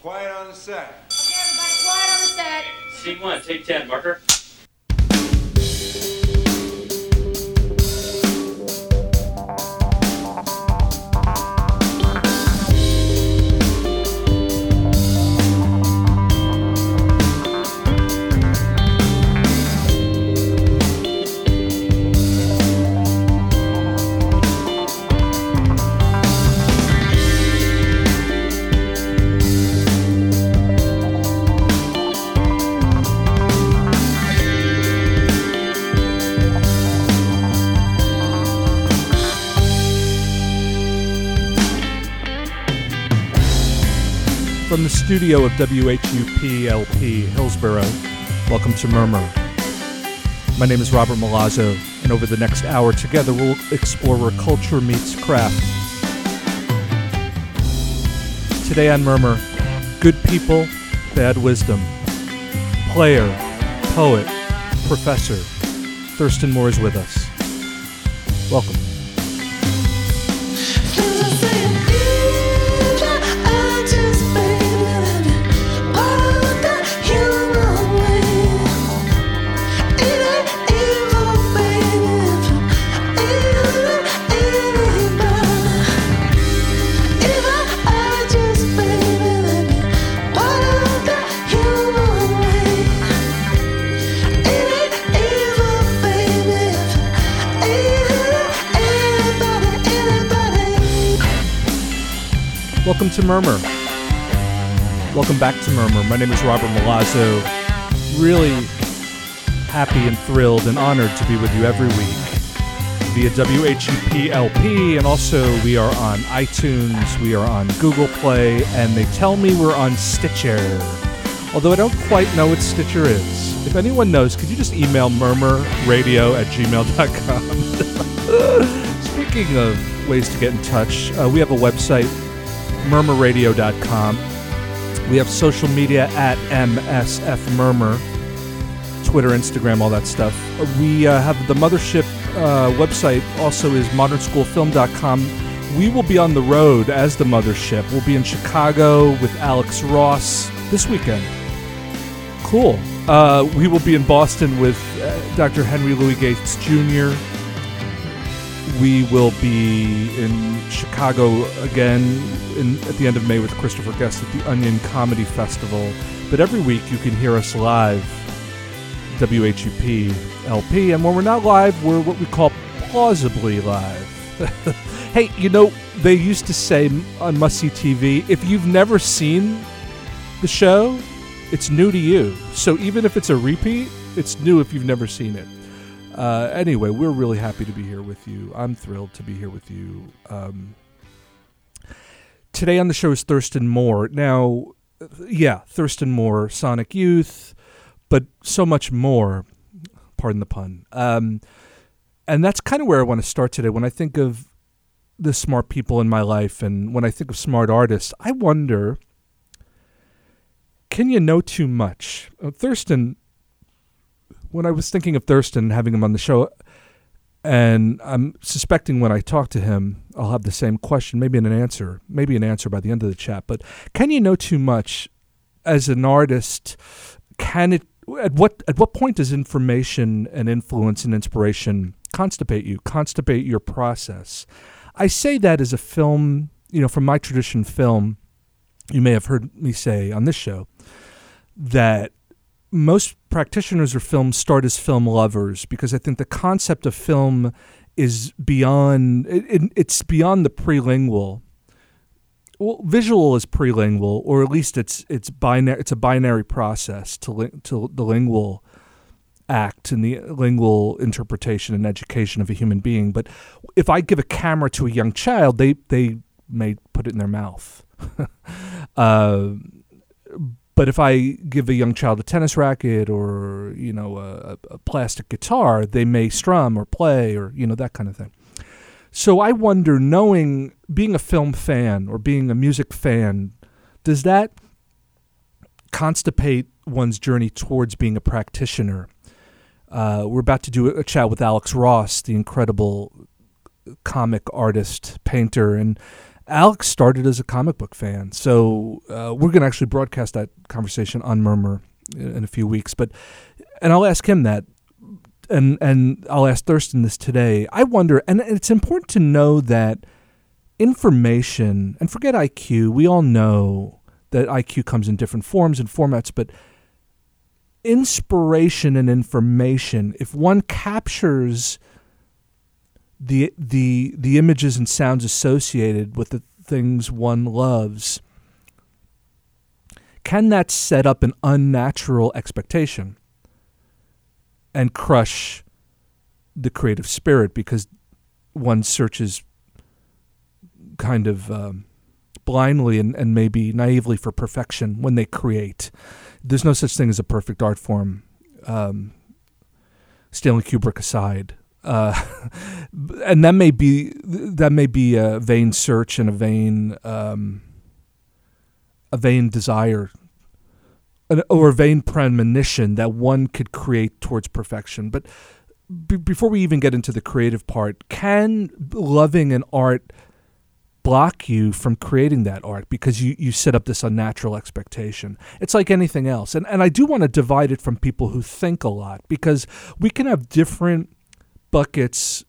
Quiet on the set. Okay, everybody, quiet on the set. Scene one, take 10, marker. From the studio of WHUPLP Hillsborough, welcome to Murmur. My name is Robert Milazzo, and over the next hour together we'll explore where culture meets craft. Today on Murmur, good people, bad wisdom. Player, poet, professor, Thurston Moore is with us. Welcome. Murmur. Welcome back to Murmur. My name is Robert Milazzo. Really happy and thrilled and honored to be with you every week via WHUP LP, and also we are on iTunes, we are on Google Play, and they tell me we're on Stitcher. Although I don't quite know what Stitcher is. If anyone knows, could you just email murmurradio at gmail.com? Speaking of ways to get in touch, uh, we have a website, murmurradio.com. We have social media at MSF Murmur, Twitter, Instagram, all that stuff. We uh, have the mothership uh, website, also is modernschoolfilm.com. We will be on the road as the mothership. We'll be in Chicago with Alex Ross this weekend. Cool. Uh, we will be in Boston with uh, Dr. Henry Louis Gates Jr. We will be in Chicago again in, at the end of May with Christopher Guest at the Onion Comedy Festival. But every week you can hear us live, WHUP LP. And when we're not live, we're what we call plausibly live. hey, you know, they used to say on Must See TV if you've never seen the show, it's new to you. So even if it's a repeat, it's new if you've never seen it. Uh, anyway, we're really happy to be here with you. I'm thrilled to be here with you. Um, today on the show is Thurston Moore. Now, yeah, Thurston Moore, Sonic Youth, but so much more. Pardon the pun. Um, and that's kind of where I want to start today. When I think of the smart people in my life and when I think of smart artists, I wonder can you know too much? Uh, Thurston, when I was thinking of Thurston, having him on the show, and I'm suspecting when I talk to him, I'll have the same question, maybe an answer, maybe an answer by the end of the chat. But can you know too much as an artist? Can it? At what at what point does information and influence and inspiration constipate you, constipate your process? I say that as a film, you know, from my tradition, film. You may have heard me say on this show that most practitioners of film start as film lovers because I think the concept of film is beyond it, it, it's beyond the prelingual. Well, visual is prelingual, or at least it's it's binary. It's a binary process to li- to the lingual act and the lingual interpretation and education of a human being. But if I give a camera to a young child, they they may put it in their mouth. uh, but if I give a young child a tennis racket or you know a, a, plastic guitar, they may strum or play or you know that kind of thing. So I wonder, knowing being a film fan or being a music fan, does that constipate one's journey towards being a practitioner? Uh, we're about to do a, chat with Alex Ross, the incredible comic artist, painter, and Alex started as a comic book fan, so uh, we're going to actually broadcast that conversation on Murmur in, in a few weeks. But and I'll ask him that, and and I'll ask Thurston this today. I wonder, and it's important to know that information and forget IQ. We all know that IQ comes in different forms and formats, but inspiration and information, if one captures the the the images and sounds associated with the things one loves, can that set up an unnatural expectation and crush the creative spirit because one searches kind of um, blindly and, and maybe naively for perfection when they create. There's no such thing as a perfect art form. Um, Stanley Kubrick aside, uh, and that may be that may be a vain search and a vain um, a vain desire or a vain premonition that one could create towards perfection. But b- before we even get into the creative part, can loving an art block you from creating that art because you, you set up this unnatural expectation. It's like anything else. And, and I do want to divide it from people who think a lot because we can have different buckets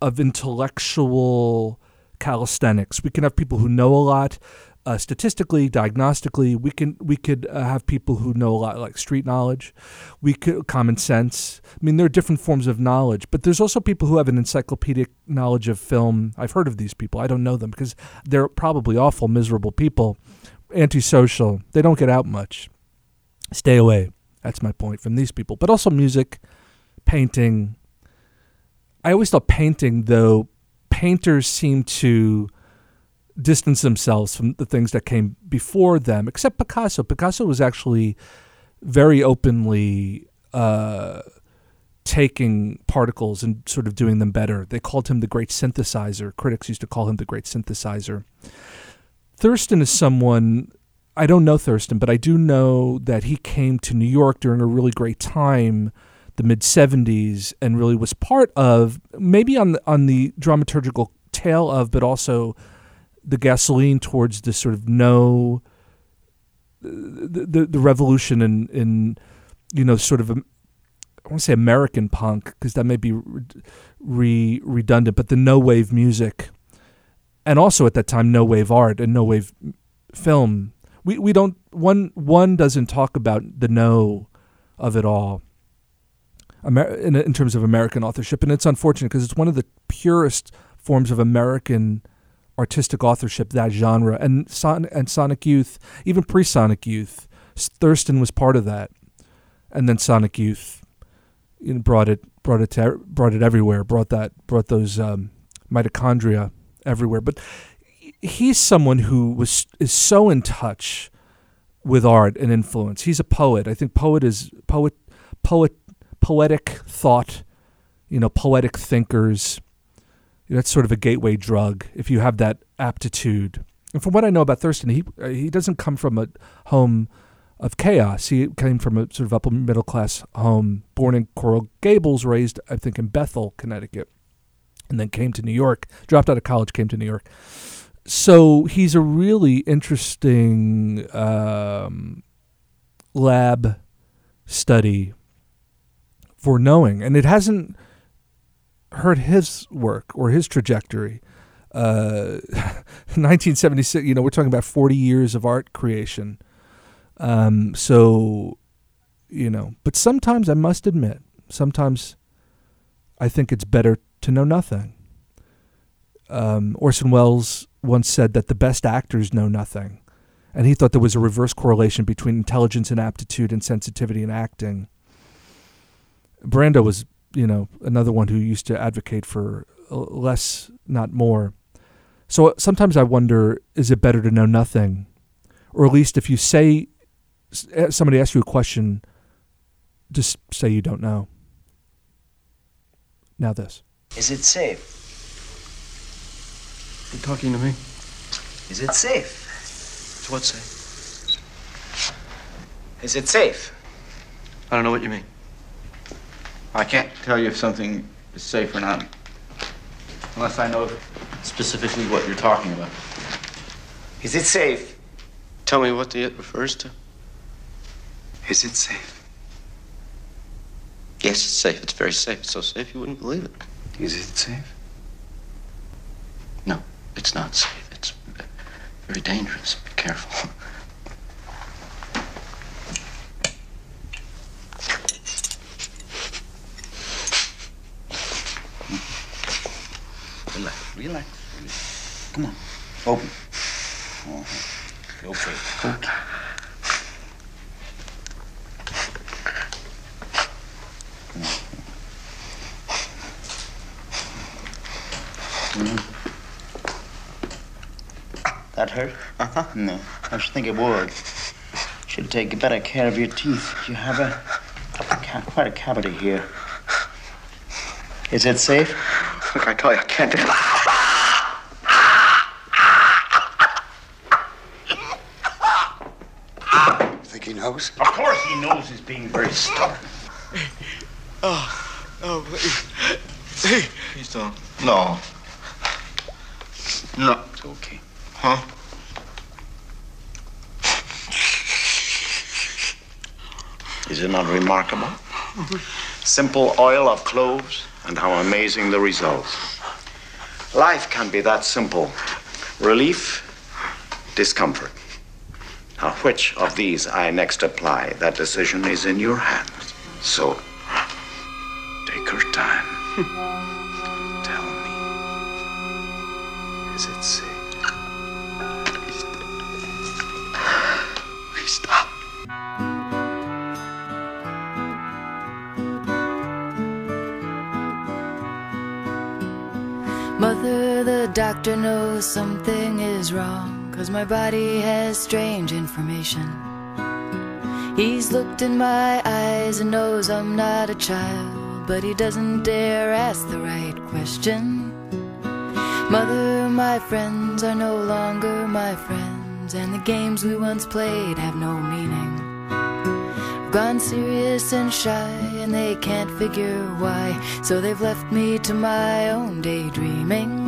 of intellectual calisthenics. We can have people who know a lot uh, statistically, diagnostically. We can we could uh, have people who know a lot, like street knowledge. We could common sense. I mean, there are different forms of knowledge, but there's also people who have an encyclopedic knowledge of film. I've heard of these people. I don't know them because they're probably awful, miserable people, antisocial. They don't get out much. Stay away. That's my point from these people. But also music, painting. I always thought painting, though, painters seem to distance themselves from the things that came before them, except Picasso. Picasso was actually very openly uh, taking particles and sort of doing them better. They called him the great synthesizer. Critics used to call him the great synthesizer. Thurston is someone. I don't know Thurston, but I do know that he came to New York during a really great time, the mid '70s, and really was part of maybe on the, on the dramaturgical tail of, but also the gasoline towards this sort of no the the, the revolution in in you know sort of a, I want to say American punk because that may be re, redundant, but the no wave music, and also at that time no wave art and no wave film. We we don't one one doesn't talk about the no of it all. Amer- in, in terms of American authorship, and it's unfortunate because it's one of the purest forms of American artistic authorship that genre and Son- and Sonic Youth, even pre Sonic Youth, Thurston was part of that, and then Sonic Youth, you know, brought it brought it to, brought it everywhere, brought that brought those um, mitochondria everywhere. But he's someone who was is so in touch with art and influence. He's a poet. I think poet is poet poet poetic thought, you know, poetic thinkers that's sort of a gateway drug if you have that aptitude. And from what I know about Thurston, he uh, he doesn't come from a home of chaos. He came from a sort of upper middle class home, born in Coral Gables, raised I think in Bethel, Connecticut, and then came to New York. Dropped out of college, came to New York. So he's a really interesting um, lab study for knowing, and it hasn't hurt his work or his trajectory. Uh, 1976, you know, we're talking about 40 years of art creation. Um, so, you know, but sometimes I must admit, sometimes I think it's better to know nothing. Um, Orson Welles once said that the best actors know nothing. And he thought there was a reverse correlation between intelligence and aptitude and sensitivity in acting. Brando was you know, another one who used to advocate for less, not more. So sometimes I wonder is it better to know nothing? Or at least if you say, eh, somebody asks you a question, just say you don't know. Now, this. Is it safe? You're talking to me? Is it safe? It's what safe? Is it safe? I don't know what you mean. I can't tell you if something is safe or not unless I know specifically what you're talking about. Is it safe? Tell me what the it refers to. Is it safe? Yes, it's safe. It's very safe. It's so safe you wouldn't believe it. Is it safe? No, it's not safe. It's very dangerous. Be careful. Relax, relax. Come on, open. Uh-huh. Okay. Okay. That hurt? Uh-huh. No, I should think it would. Should take better care of your teeth. You have a, a quite a cavity here. Is it safe? Look, I tell you, I can't do it. Think he knows? Of course he knows he's being very stubborn. Oh, oh, please. Please don't. No. No. It's okay. Huh? Is it not remarkable? Simple oil of cloves, and how amazing the results. Life can be that simple. Relief, discomfort. Now, which of these I next apply, that decision is in your hands. So, doctor knows something is wrong, cause my body has strange information. He's looked in my eyes and knows I'm not a child, but he doesn't dare ask the right question. Mother, my friends are no longer my friends, and the games we once played have no meaning. I've gone serious and shy, and they can't figure why, so they've left me to my own daydreaming.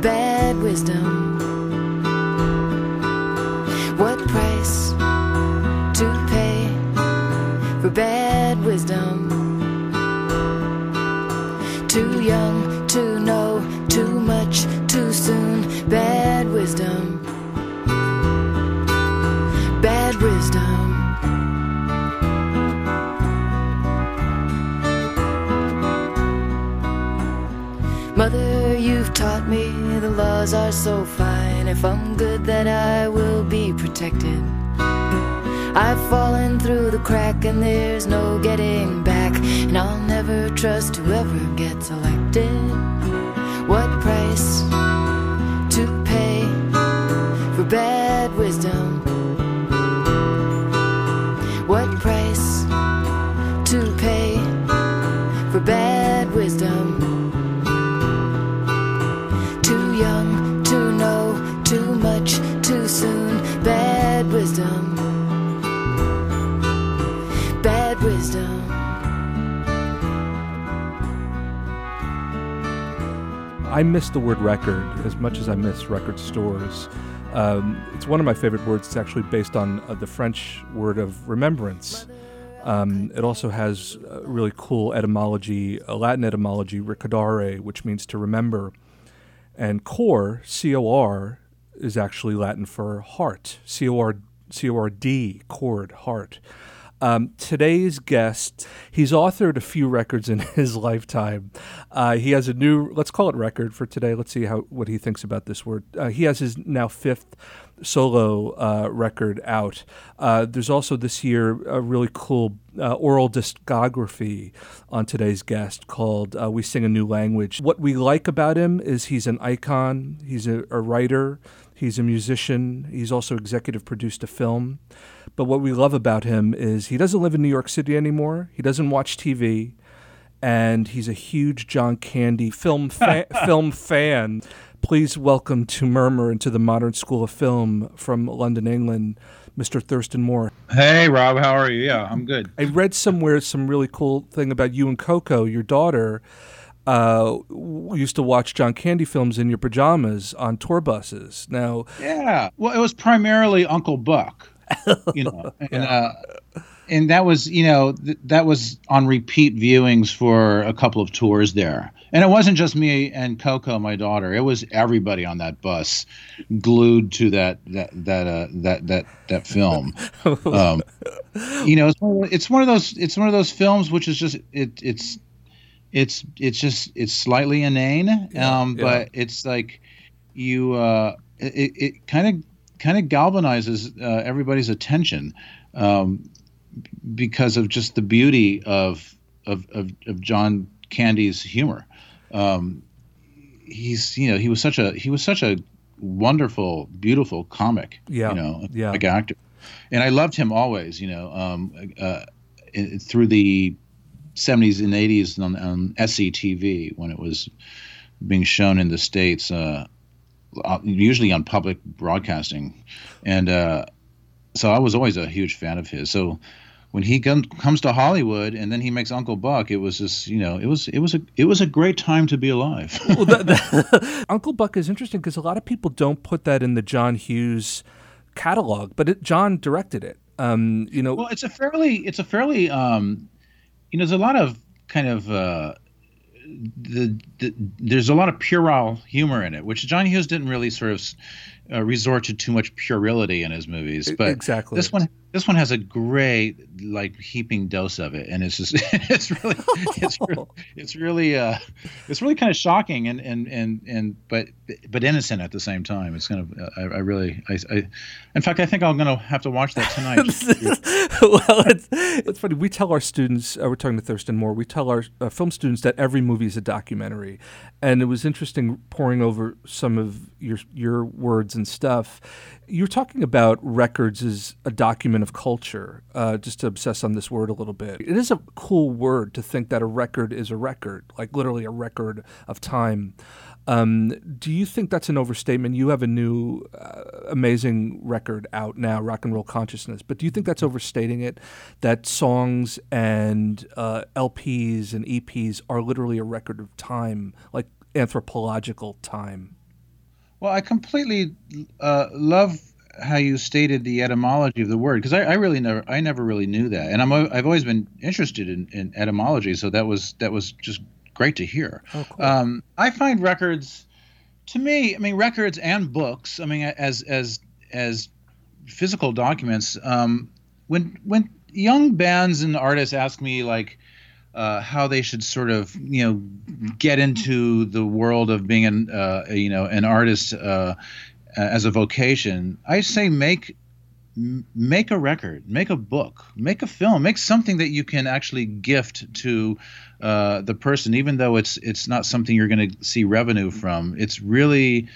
Bad wisdom? What price to pay for bad laws are so fine. If I'm good, that I will be protected. I've fallen through the crack and there's no getting back. And I'll never trust whoever gets elected. What price to pay for bad I miss the word record as much as I miss record stores. Um, it's one of my favorite words. It's actually based on uh, the French word of remembrance. Um, it also has a really cool etymology, a Latin etymology, ricordare, which means to remember. And core, C O R, is actually Latin for heart, C O R D, chord, heart. Um, today's guest, he's authored a few records in his lifetime. Uh, he has a new, let's call it record for today. Let's see how what he thinks about this word. Uh, he has his now fifth solo uh, record out. Uh, there's also this year a really cool uh, oral discography on today's guest called uh, "We Sing a New Language." What we like about him is he's an icon. He's a, a writer. He's a musician. He's also executive produced a film. But what we love about him is he doesn't live in New York City anymore. He doesn't watch TV, and he's a huge John Candy film fa- film fan. Please welcome to Murmur into the Modern School of Film from London, England, Mr. Thurston Moore. Hey, Rob, how are you? Yeah, I'm good. I read somewhere some really cool thing about you and Coco, your daughter. Uh, used to watch John Candy films in your pajamas on tour buses. Now, Yeah. Well, it was primarily Uncle Buck, you know, and uh, and that was you know th- that was on repeat viewings for a couple of tours there. And it wasn't just me and Coco, my daughter. It was everybody on that bus, glued to that that that uh, that that that film. Um, you know, it's one, of, it's one of those it's one of those films which is just it it's it's it's just it's slightly inane, um, yeah. but it's like you uh, it it kind of kind of galvanizes uh, everybody's attention um, because of just the beauty of of of, of John Candy's humor. Um, he's you know he was such a he was such a wonderful beautiful comic Yeah, you know yeah. like actor and I loved him always you know um, uh, through the 70s and 80s on, on SCTV when it was being shown in the states uh, uh, usually on public broadcasting and uh, so I was always a huge fan of his so when he com- comes to Hollywood and then he makes Uncle Buck, it was just you know it was it was a it was a great time to be alive. well, that, that- Uncle Buck is interesting because a lot of people don't put that in the John Hughes catalog, but it, John directed it. Um, you know, well, it's a fairly it's a fairly um, you know there's a lot of kind of uh, the, the there's a lot of puerile humor in it, which John Hughes didn't really sort of uh, resort to too much puerility in his movies. But exactly. this one this one has a great like heaping dose of it, and it's just it's really it's really, it's really uh it's really kind of shocking and and and and but but innocent at the same time. It's kind of I, I really I, I in fact I think I'm gonna have to watch that tonight. well, it's, it's funny. We tell our students, uh, we're talking to Thurston Moore, we tell our uh, film students that every movie is a documentary. And it was interesting poring over some of your, your words and stuff. You're talking about records as a document of culture, uh, just to obsess on this word a little bit. It is a cool word to think that a record is a record, like literally a record of time. Um, do you think that's an overstatement? You have a new uh, amazing record out now, Rock and Roll Consciousness, but do you think that's overstating it? That songs and uh, LPs and EPs are literally a record of time, like anthropological time? Well, I completely uh, love how you stated the etymology of the word because I, I really never I never really knew that, and I'm I've always been interested in, in etymology, so that was that was just great to hear. Oh, cool. Um, I find records, to me, I mean records and books. I mean as as as physical documents. Um, when when young bands and artists ask me like uh, how they should sort of you know get into the world of being an uh, you know an artist uh, as a vocation, I say make make a record, make a book, make a film, make something that you can actually gift to uh, the person, even though it's it's not something you're going to see revenue from. It's really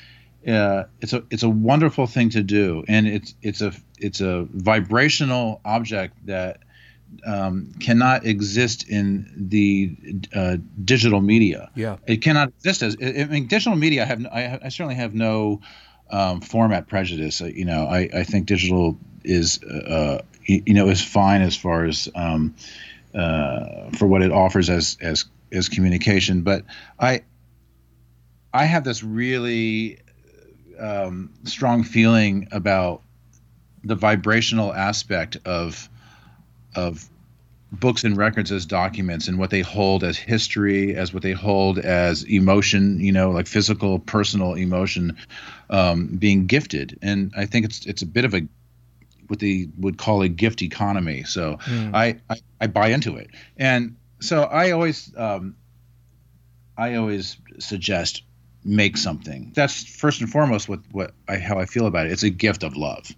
uh, it's a it's a wonderful thing to do, and it's it's a it's a vibrational object that um, cannot exist in the uh, digital media. Yeah. It cannot exist as I mean, digital media. I have I, I certainly have no um, format prejudice. Uh, You know, I, I think digital is uh, you know is fine as far as um, uh, for what it offers as as as communication. But I I have this really um, strong feeling about the vibrational aspect of of books and records as documents and what they hold as history, as what they hold as emotion, you know, like physical, personal emotion um, being gifted. And I think it's it's a bit of a what they would call a gift economy. So I, I I buy into it, and so I always um, I always suggest make something. That's first and foremost what what I how I feel about it. It's a gift of love.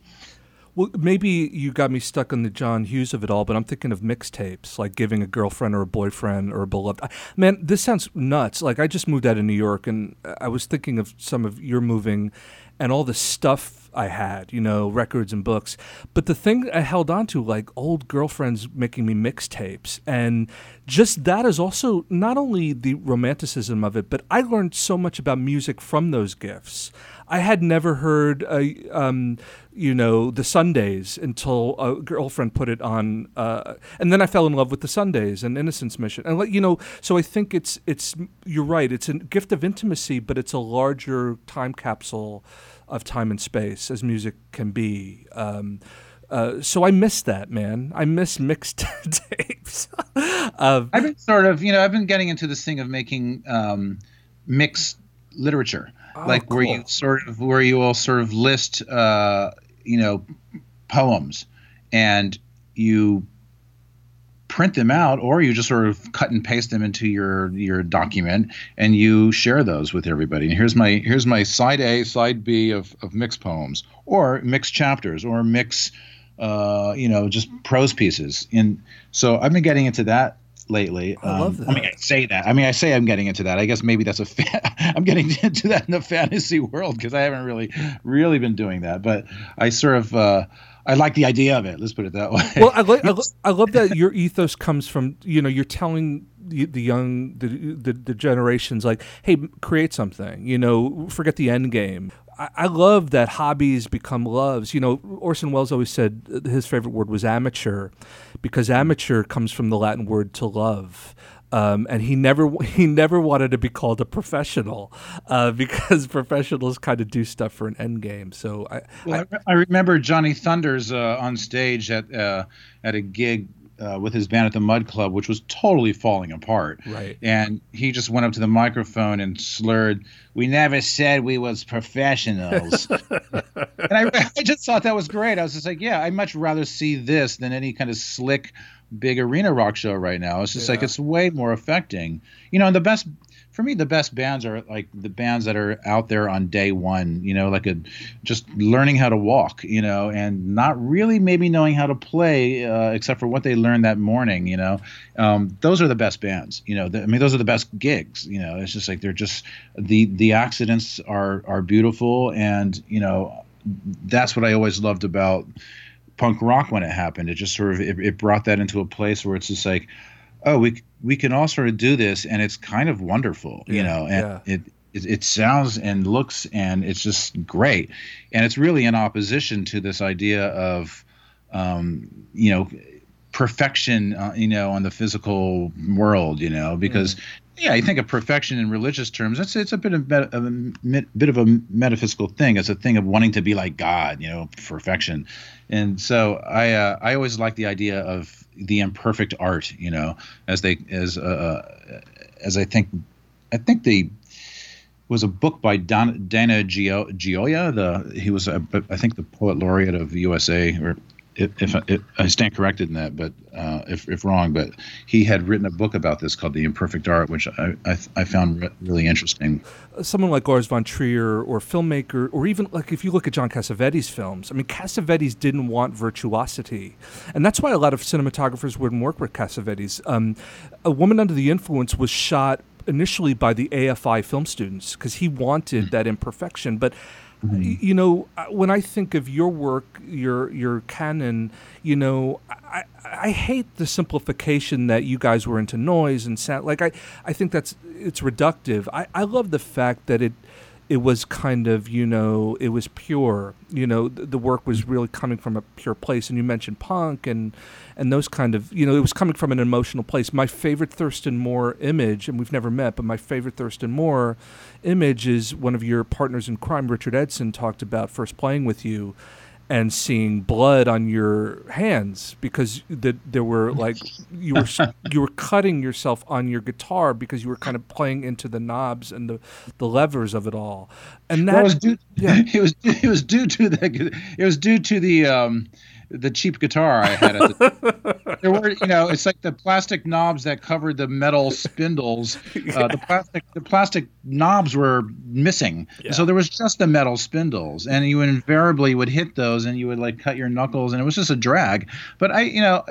Well, maybe you got me stuck on the John Hughes of it all, but I'm thinking of mixtapes, like giving a girlfriend or a boyfriend or a beloved. Man, this sounds nuts. Like I just moved out of New York, and I was thinking of some of your moving, and all the stuff I had, you know, records and books. But the thing I held on to, like old girlfriends making me mixtapes, and just that is also not only the romanticism of it, but I learned so much about music from those gifts. I had never heard, uh, um, you know, the Sundays until a girlfriend put it on, uh, and then I fell in love with the Sundays and Innocence Mission, and you know, so I think it's it's you're right. It's a gift of intimacy, but it's a larger time capsule of time and space as music can be. Um, uh, so I miss that, man. I miss mixed tapes. I've been sort of, you know, I've been getting into this thing of making um, mixed literature, Oh, like where you sort of where you will sort of list, uh, you know, poems, and you print them out, or you just sort of cut and paste them into your your document, and you share those with everybody. And here's my here's my side A, side B of of mixed poems, or mixed chapters, or mixed uh, you know, just prose pieces. And so I've been getting into that lately. I love Um, I mean, I say that. I mean, I say I'm getting into that. I guess maybe that's a. Fa- I'm getting into that in the fantasy world because I haven't really, really been doing that. But I sort of, uh, I like the idea of it. Let's put it that way. well, I, like I, lo- I love that your ethos comes from you know you're telling the, the young the, the the generations like hey create something you know forget the end game. I, I love that hobbies become loves. You know Orson Welles always said his favorite word was amateur, because amateur comes from the Latin word to love. Um, and he never he never wanted to be called a professional uh, because professionals kind of do stuff for an end game. So I, Well, I, I remember Johnny Thunders uh, on stage at uh, at a gig uh, with his band at the Mud Club, which was totally falling apart. Right. And he just went up to the microphone and slurred, "We never said we was professionals." and I, I just thought that was great. I was just like, yeah, I'd much rather see this than any kind of slick, big arena rock show right now. It's just like it's way more affecting. You know, and the best for me, the best bands are like the bands that are out there on day one. You know, like a just learning how to walk. You know, and not really maybe knowing how to play, uh, except for what they learned that morning. You know, um, those are the best bands. You know, the, I mean, those are the best gigs. You know, it's just like they're just the the accidents are are beautiful, and you know, that's what I always loved about punk rock when it happened. It just sort of it, it brought that into a place where it's just like, oh, we we can all sort of do this, and it's kind of wonderful, you Yeah, know, and yeah. it. It, it sounds and looks and it's just great, and it's really in opposition to this idea of, um, you know, perfection, uh, you know, on the physical world, you know, because yeah, I think of perfection in religious terms. It's it's a bit of, met- of a met- bit of a metaphysical thing. It's a thing of wanting to be like God, you know, perfection. And so I uh, I always like the idea of the imperfect art, you know, as they as uh, as I think I think the was a book by Don, Dana Gio, Gioia. The he was a, I think the poet laureate of USA or. If, if, I stand corrected in that, but uh, if, if wrong, but he had written a book about this called "The Imperfect Art," which I I, I found re- really interesting. someone like Lars von Trier or filmmaker, or even like if you look at John Cassavetes' films, I mean, Cassavetes didn't want virtuosity, and that's why a lot of cinematographers wouldn't work with Cassavetes. Um, a Woman Under the Influence was shot initially by the AFI film students because he wanted that imperfection, but. Y- You know, when I think of your work, your your canon, you know, I, I hate the simplification that you guys were into noise and sound. Like I, I think that's it's reductive. I, I love the fact that it it was kind of you know it was pure. You know, the, the work was mm-hmm. really coming from a pure place. And you mentioned punk and and those kind of you know it was coming from an emotional place. My favorite Thurston Moore image, and we've never met, but my favorite Thurston Moore image is one of your partners in crime, Richard Edson, talked about first playing with you and seeing blood on your hands because the, there were like you were you were cutting yourself on your guitar because you were kind of playing into the knobs and the, the levers of it all and that Well, it was due. yeah. It was it was due to the it was due to the um the cheap guitar I had at the there were you know it's like the plastic knobs that covered the metal spindles uh, the plastic the plastic knobs were missing. So there was just the metal spindles and you invariably would hit those and you would like cut your knuckles and it was just a drag. But I you know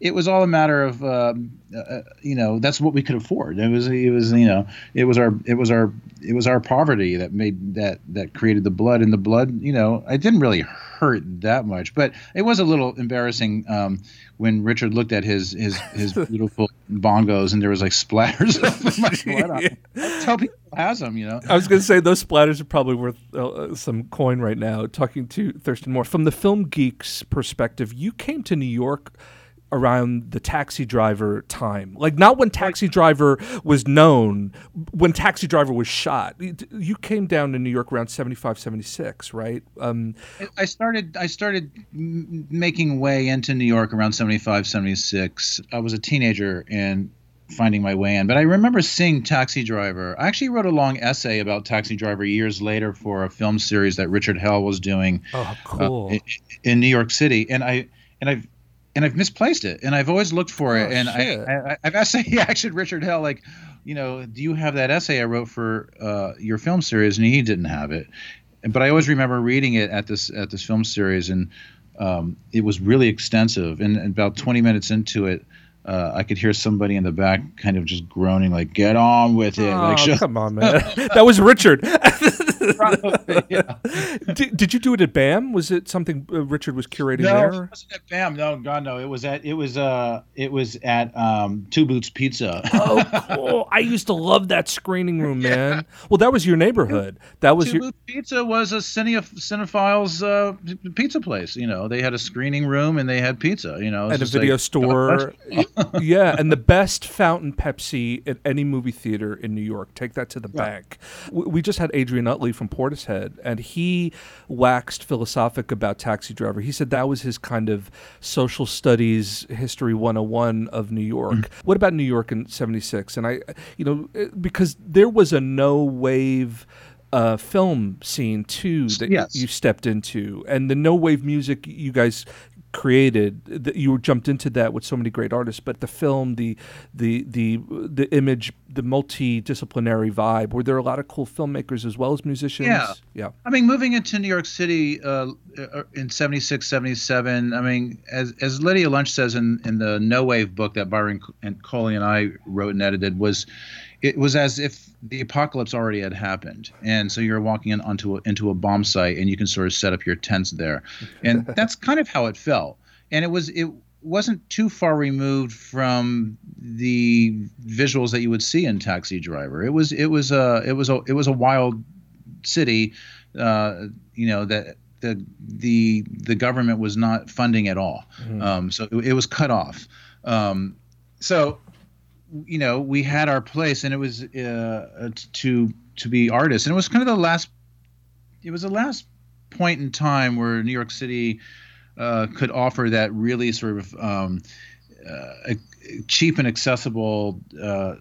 it was all a matter of um, uh, you know that's what we could afford. It was it was you know it was our it was our it was our poverty that made that that created the blood and the blood you know it didn't really hurt that much, but it was a little embarrassing um, when Richard looked at his his his beautiful bongos and there was like splatters of my blood on them. I tell people has them, you know. I was going to say those splatters are probably worth uh, some coin right now. Talking to Thurston Moore from the film geeks perspective, you came to New York around the taxi driver time. Like not when taxi driver was known when taxi driver was shot. You came down to new york around 75 76 right? Um, i started i started making way into new york around 75 76 i was a teenager and finding my way in. But i remember seeing taxi driver. I actually wrote a long essay about taxi driver years later for a film series that richard hell was doing oh cool. uh, in, in new york city. And i and i've and I've misplaced it, and I've always looked for it, Oh, and I, I, I've asked actually Richard Hell, like, you know, do you have that essay I wrote for uh, your film series? And he didn't have it, but I always remember reading it at this at this film series, and um, it was really extensive. And, and about 20 minutes into it, uh, I could hear somebody in the back kind of just groaning, like, "Get on with it!" Oh, like, shut come on, man. that was Richard. Probably, yeah. did, did you do it at BAM? Was it something uh, Richard was curating No, there? it wasn't at BAM. No, God, no. It was at it was uh it was at um Two Boots Pizza. Oh, cool. I used to love that screening room, man. Well, that was your neighborhood. That was Two your. Boots Pizza was a cine cinephiles uh, pizza place. You know, they had a screening room and they had pizza. You know, It's and a video like- store. Yeah, and the best fountain Pepsi at any movie theater in New York. Take that to the bank. We just had Adrian Utley from Portishead, and he waxed philosophic about Taxi Driver. He said that was his kind of social studies history 101 of New York. What about New York in 76? And I, you know, eh, because there was a no wave uh, film scene too that Yes. you stepped into, and the no wave music you guys created that you jumped into that with so many great artists but the film the the the the image the multidisciplinary vibe were there a lot of cool filmmakers as well as musicians Yeah. yeah I mean, moving into New York City uh, uh, in 76, 77, I mean, as, as Lydia Lunch says in, in the No Wave book that Byron and Coley and I wrote and edited, was it was as if the apocalypse already had happened. And so you're walking in, onto a, into a bomb site and you can sort of set up your tents there. And that's kind of how it felt. And it was, it wasn't too far removed from the visuals that you would see in Taxi Driver. It was, it was a, it was a, it was a wild city, uh, you know that the the the government was not funding at all, um, so it, it was cut off. Um, so you know we had our place, and it was uh, to to be artists, and it was kind of the last. It was the last point in time where New York City uh, could offer that really sort of um, uh, cheap and accessible uh,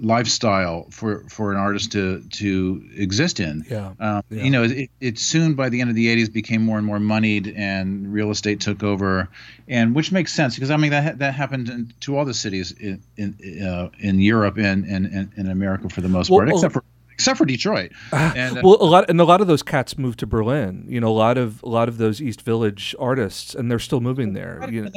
lifestyle for for an artist to to exist in. Yeah, Um, yeah. You know, it, it soon by the end of the '80s became more and more moneyed, and real estate took over, and which makes sense because I mean that that happened in, to all the cities in in, uh, in Europe and, and, and in America for the most Well, part, except for except for Detroit. And, uh, well, a lot and a lot of those cats moved to Berlin. You know, a lot of a lot of those East Village artists, and they're still moving there. You know.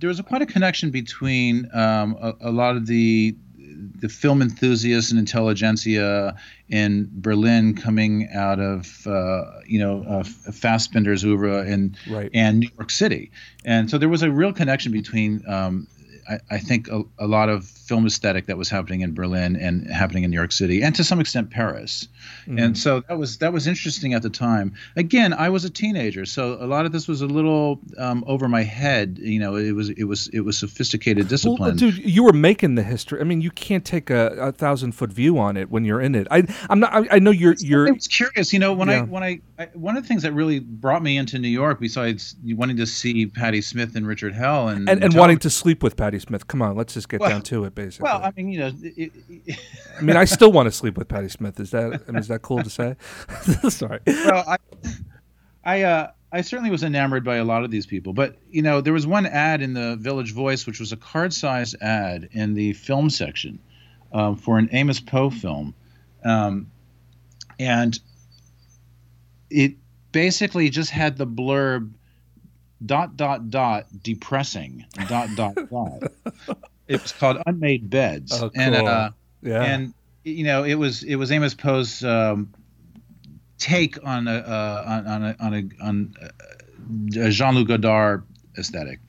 There was a, quite a connection between um, a, a lot of the the film enthusiasts and intelligentsia in Berlin coming out of uh, you know uh, Fassbinder's oeuvre and Right. and New York City, and so there was a real connection between. Um, I, I think a, a lot of film aesthetic that was happening in Berlin and happening in New York City, and to some extent Paris, Mm-hmm. and so that was that was interesting at the time. Again, I was a teenager, so a lot of this was a little um, over my head. You know, it was it was it was sophisticated discipline. Well, dude, you were making the history. I mean, you can't take a, a thousand foot view on it when you're in it. I, I'm not. I, I know you're. You're. I was curious, you know, when Yeah. I when I, I one of the things that really brought me into New York, besides wanting to see Patti Smith and Richard Hell and And, and wanting to sleep with Patti Smith. Come on, let's just get Well- down to it, basically. well, I mean, you know, it, it, I mean, I still want to sleep with Patti Smith. Is that? I mean, is that cool to say? Sorry. well, I, I, uh, I certainly was enamored by a lot of these people, but you know, there was one ad in the Village Voice, which was a card-sized ad in the film section um, for an Amos Poe film, um, and it basically just had the blurb dot dot dot depressing dot dot dot. It was called Unmade Beds, Oh, and uh, Yeah. and you know it was it was Amos Poe's um, take on a uh, on on a, on, a, on uh, a Jean-Luc Godard aesthetic.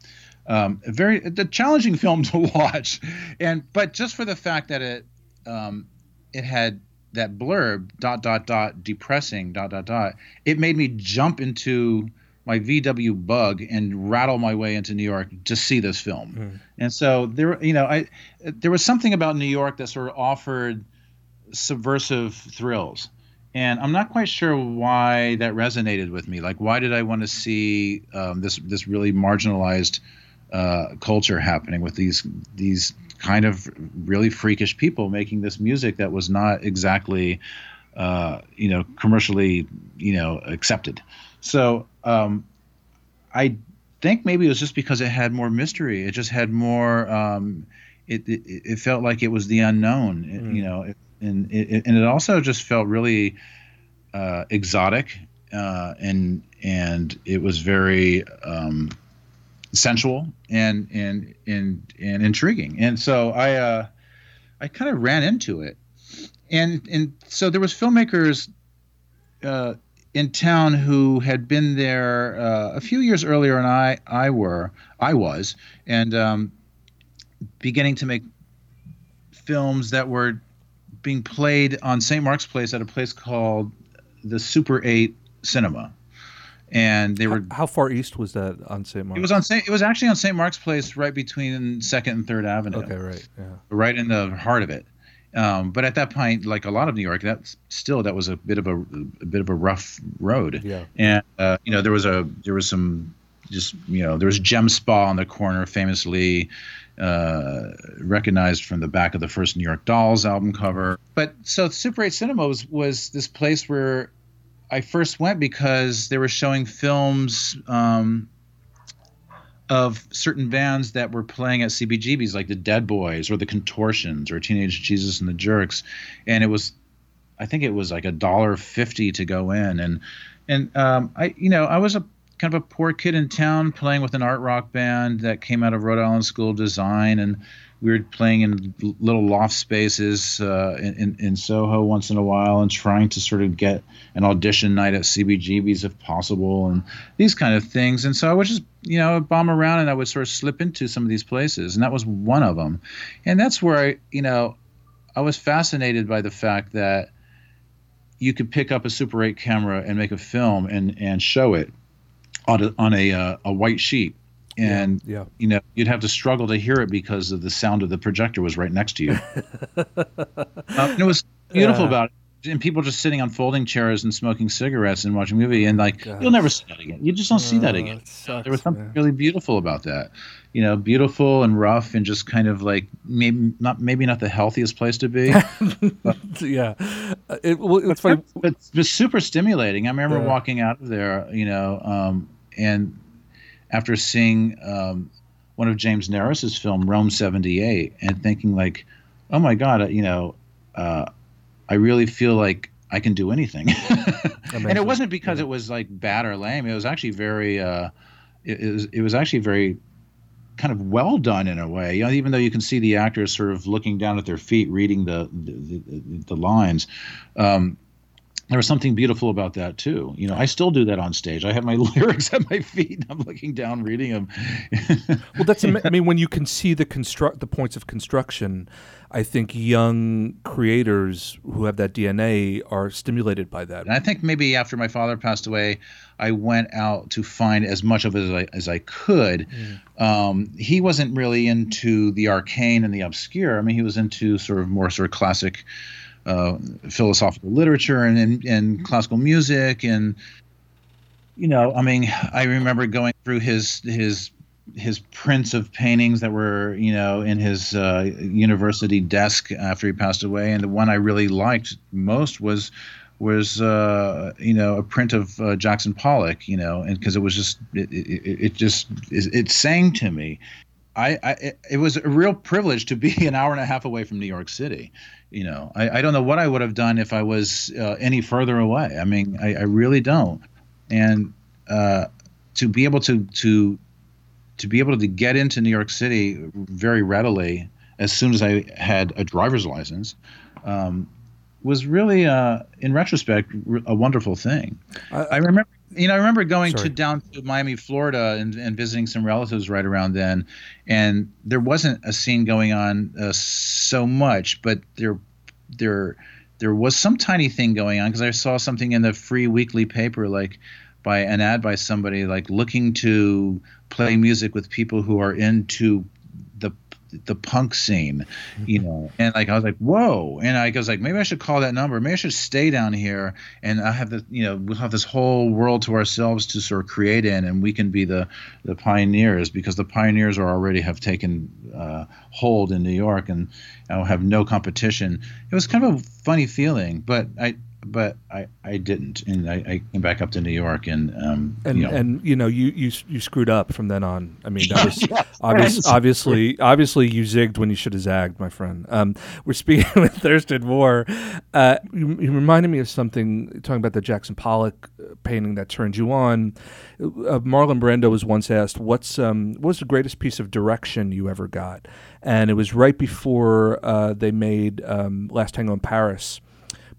Um, a very a challenging film to watch, and but just for the fact that it um, it had that blurb dot dot dot depressing dot dot dot it made me jump into my VW bug and rattle my way into New York to see this film. Mm. And so there you know I there was something about New York that sort of offered subversive thrills. And I'm not quite sure why that resonated with me. Like, why did I want to see um, this this really marginalized uh, culture happening with these these kind of really freakish people making this music that was not exactly uh, you know commercially you know accepted so um, i think maybe it was just because it had more mystery it just had more um, it, it, it felt like it was the unknown mm. you know and it, and it also just felt really uh, exotic uh, and and it was very um, sensual and and and and intriguing. And so I uh, I kind of ran into it, and and so there was filmmakers uh, in town who had been there uh, a few years earlier, and I I were I was and um, beginning to make films that were being played on St. Mark's Place at a place called the Super Eight Cinema and they were. How, far east was that on St. Mark's? It was on St. It was actually on St. Mark's Place, right between Second and Third Avenue. Okay, right, yeah, right in the heart of it. Um, but at that point, like a lot of New York, that still that was a bit of a, a bit of a rough road. Yeah, and uh, you know there was a there was some just you know there was Gem Spa on the corner, famously uh, recognized from the back of the first New York Dolls album cover. But so Super 8 Cinema was, was this place where I first went because they were showing films um, of certain bands that were playing at CBGBs, like the Dead Boys or the Contortions or Teenage Jesus and the Jerks, and it was, I think it was like a dollar fifty to go in, and and um, I you know I was a kind of a poor kid in town playing with an art rock band that came out of Rhode Island School of Design. And we were playing in little loft spaces uh, in, in Soho once in a while and trying to sort of get an audition night at CBGBs if possible and these kind of things. And so I would just, you know, I'd bomb around and I would sort of slip into some of these places. And that was one of them. And that's where I, you know, I was fascinated by the fact that you could pick up a Super 8 camera and make a film and, and show it on a, on a, uh, a white sheet and yeah, yeah. you know you'd have to struggle to hear it because of the sound of the projector was right next to you. uh, it was beautiful about it. And people just sitting on folding chairs and smoking cigarettes and watching a movie, and like God. you'll never see that again. You just don't see that again. Sucks, there was something man. really beautiful about that, you know, beautiful and rough, and just kind of like maybe not maybe not the healthiest place to be. yeah, it, well, it's funny. But it's super stimulating. I remember yeah. walking out of there, you know, um, and after seeing um, one of James Nares's film Rome '78 and thinking like, oh my God, you know, uh, I really feel like I can do anything. and it wasn't because yeah. it was like bad or lame. It was actually very, uh, it, it, was, it was actually very kind of well done in a way. You know, even though you can see the actors sort of looking down at their feet, reading the the, the, the lines. Um, there was something beautiful about that too. You know, I still do that on stage. I have my lyrics at my feet. And I'm looking down, reading them. well, that's. I mean, when you can see the construct, the points of construction, I think young creators who have that DNA are stimulated by that. And I think maybe after my father passed away, I went out to find as much of it as I, as I could. Mm. Um, he wasn't really into the arcane and the obscure. I mean, he was into sort of more sort of classic uh, philosophical literature and, and, and classical music. And you know i mean i remember going through his his his prints of paintings that were you know in his uh, university desk after he passed away. And the one i really liked most was was uh, you know a print of uh, Jackson Pollock, you know, and because it was just it, it, it just it, it sang to me. I, I it was a real privilege to be an hour and a half away from New York City, you know, I, I don't know what I would have done if I was uh, any further away. I mean, I, I really don't. And uh, to be able to to to be able to get into New York City very readily as soon as I had a driver's license um, was really, uh, in retrospect, a wonderful thing. I, I remember you know, I remember going Sorry. to down to Miami, Florida, and, and visiting some relatives right around then, and there wasn't a scene going on uh, so much, but there, there, there was some tiny thing going on because I saw something in the free weekly paper, like by an ad by somebody like looking to play music with people who are into the punk scene, you know, and like I was like, whoa, and I was like, maybe I should call that number. Maybe I should stay down here, and I have the, you know, we'll have this whole world to ourselves to sort of create in, and we can be the the pioneers because the pioneers are already have taken uh, hold in New York and uh, have no competition. It was kind of a funny feeling, but I. But I, I didn't, and I, I came back up to New York, and um, and you know, and you know you you you screwed up from then on. I mean, that was obvious, obviously obviously you zigged when you should have zagged, my friend. Um, we're speaking with Thurston Moore. Uh, you, you reminded me of something talking about the Jackson Pollock uh, painting that turned you on. Uh, Marlon Brando was once asked, "What's um, what was the greatest piece of direction you ever got?" And it was right before uh, they made um, Last Tango in Paris.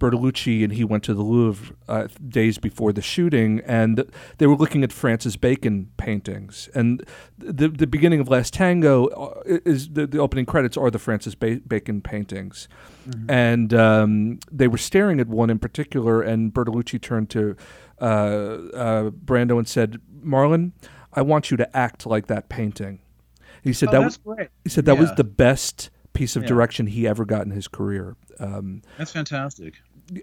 Bertolucci and he went to the Louvre uh, days before the shooting, and they were looking at Francis Bacon paintings. And the the beginning of Last Tango uh, is the, the opening credits are the Francis ba- Bacon paintings, and um, they were staring at one in particular. And Bertolucci turned to uh, uh, Brando and said, "Marlon, I want you to act like that painting." He said Oh, that was great. he said that was the best piece of Yeah. direction he ever got in his career. Um, that's fantastic.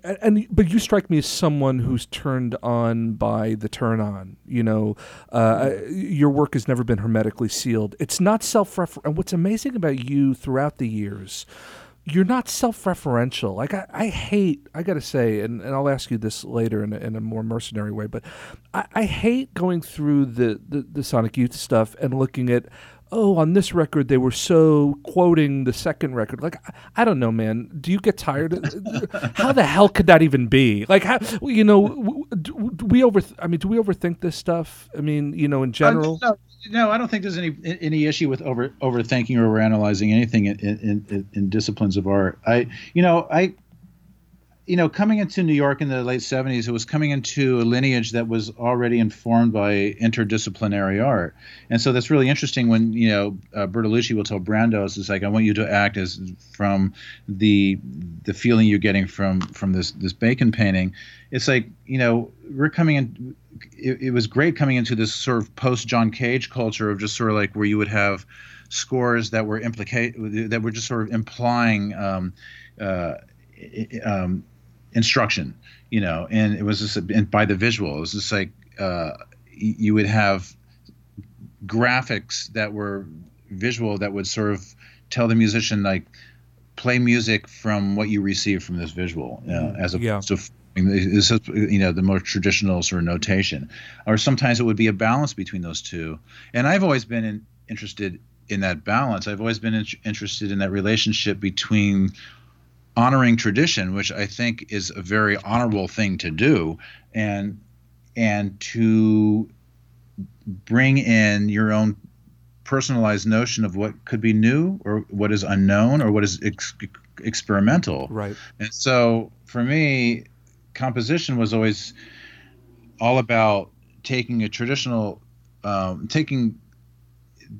And, and but you strike me as someone who's turned on by the turn on. You know, uh, your work has never been hermetically sealed. It's not self refer. And what's amazing about you throughout the years, you're not self referential. Like I, I hate. I got to say, and, and I'll ask you this later in a, in a more mercenary way, but I, I hate going through the, the the Sonic Youth stuff and looking at. Oh, on this record they were so quoting the second record. Like I, I don't know, man. Do you get tired? of- how the hell could that even be? Like how you know? Do, do we over? I mean, do we overthink this stuff? I mean, you know, in general. Uh, no, no, I don't think there's any any issue with over overthinking or overanalyzing anything in, in, in, in disciplines of art. I, you know, I, you know, coming into New York in the late '70s, it was coming into a lineage that was already informed by interdisciplinary art, and so that's really interesting. When you know uh, Bertolucci will tell Brandos, "It's like I want you to act as from the the feeling you're getting from from this this Bacon painting." It's like you know we're coming in it, it was great coming into this sort of post John Cage culture of just sort of like where you would have scores that were implicate that were just sort of implying um, uh, um, instruction, you know, and it was just and by the visual, it was just like uh, you would have graphics that were visual that would sort of tell the musician like play music from what you receive from this visual, you know, as Yeah. opposed to I mean, this is, you know the more traditional sort of notation, or sometimes it would be a balance between those two. And I've always been in, interested in that balance. I've always been in, interested in that relationship between honoring tradition, which I think is a very honorable thing to do, and and to bring in your own personalized notion of what could be new or what is unknown or what is ex- experimental. Right. And so for me, composition was always all about taking a traditional, um, taking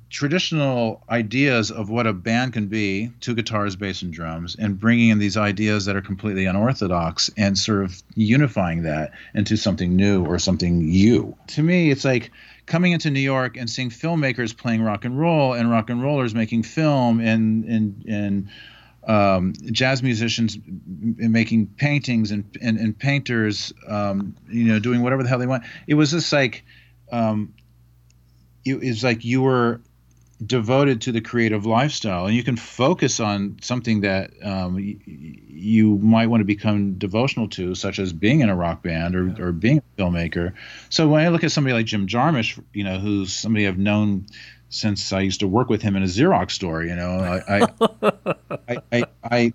traditional ideas of what a band can be two guitars bass and drums and bringing in these ideas that are completely unorthodox and sort of unifying that into something new or something you. To me it's like coming into new york and seeing filmmakers playing rock and roll and rock and rollers making film and and and um, jazz musicians making paintings and and, and painters um, you know doing whatever the hell they want. It was just like um, it was like you were devoted to the creative lifestyle and you can focus on something that um, y- you might want to become devotional to such as being in a rock band or, or being a filmmaker. So when i look at somebody like jim jarmusch you know who's somebody i've known since i used to work with him in a xerox store you know i i I, I, I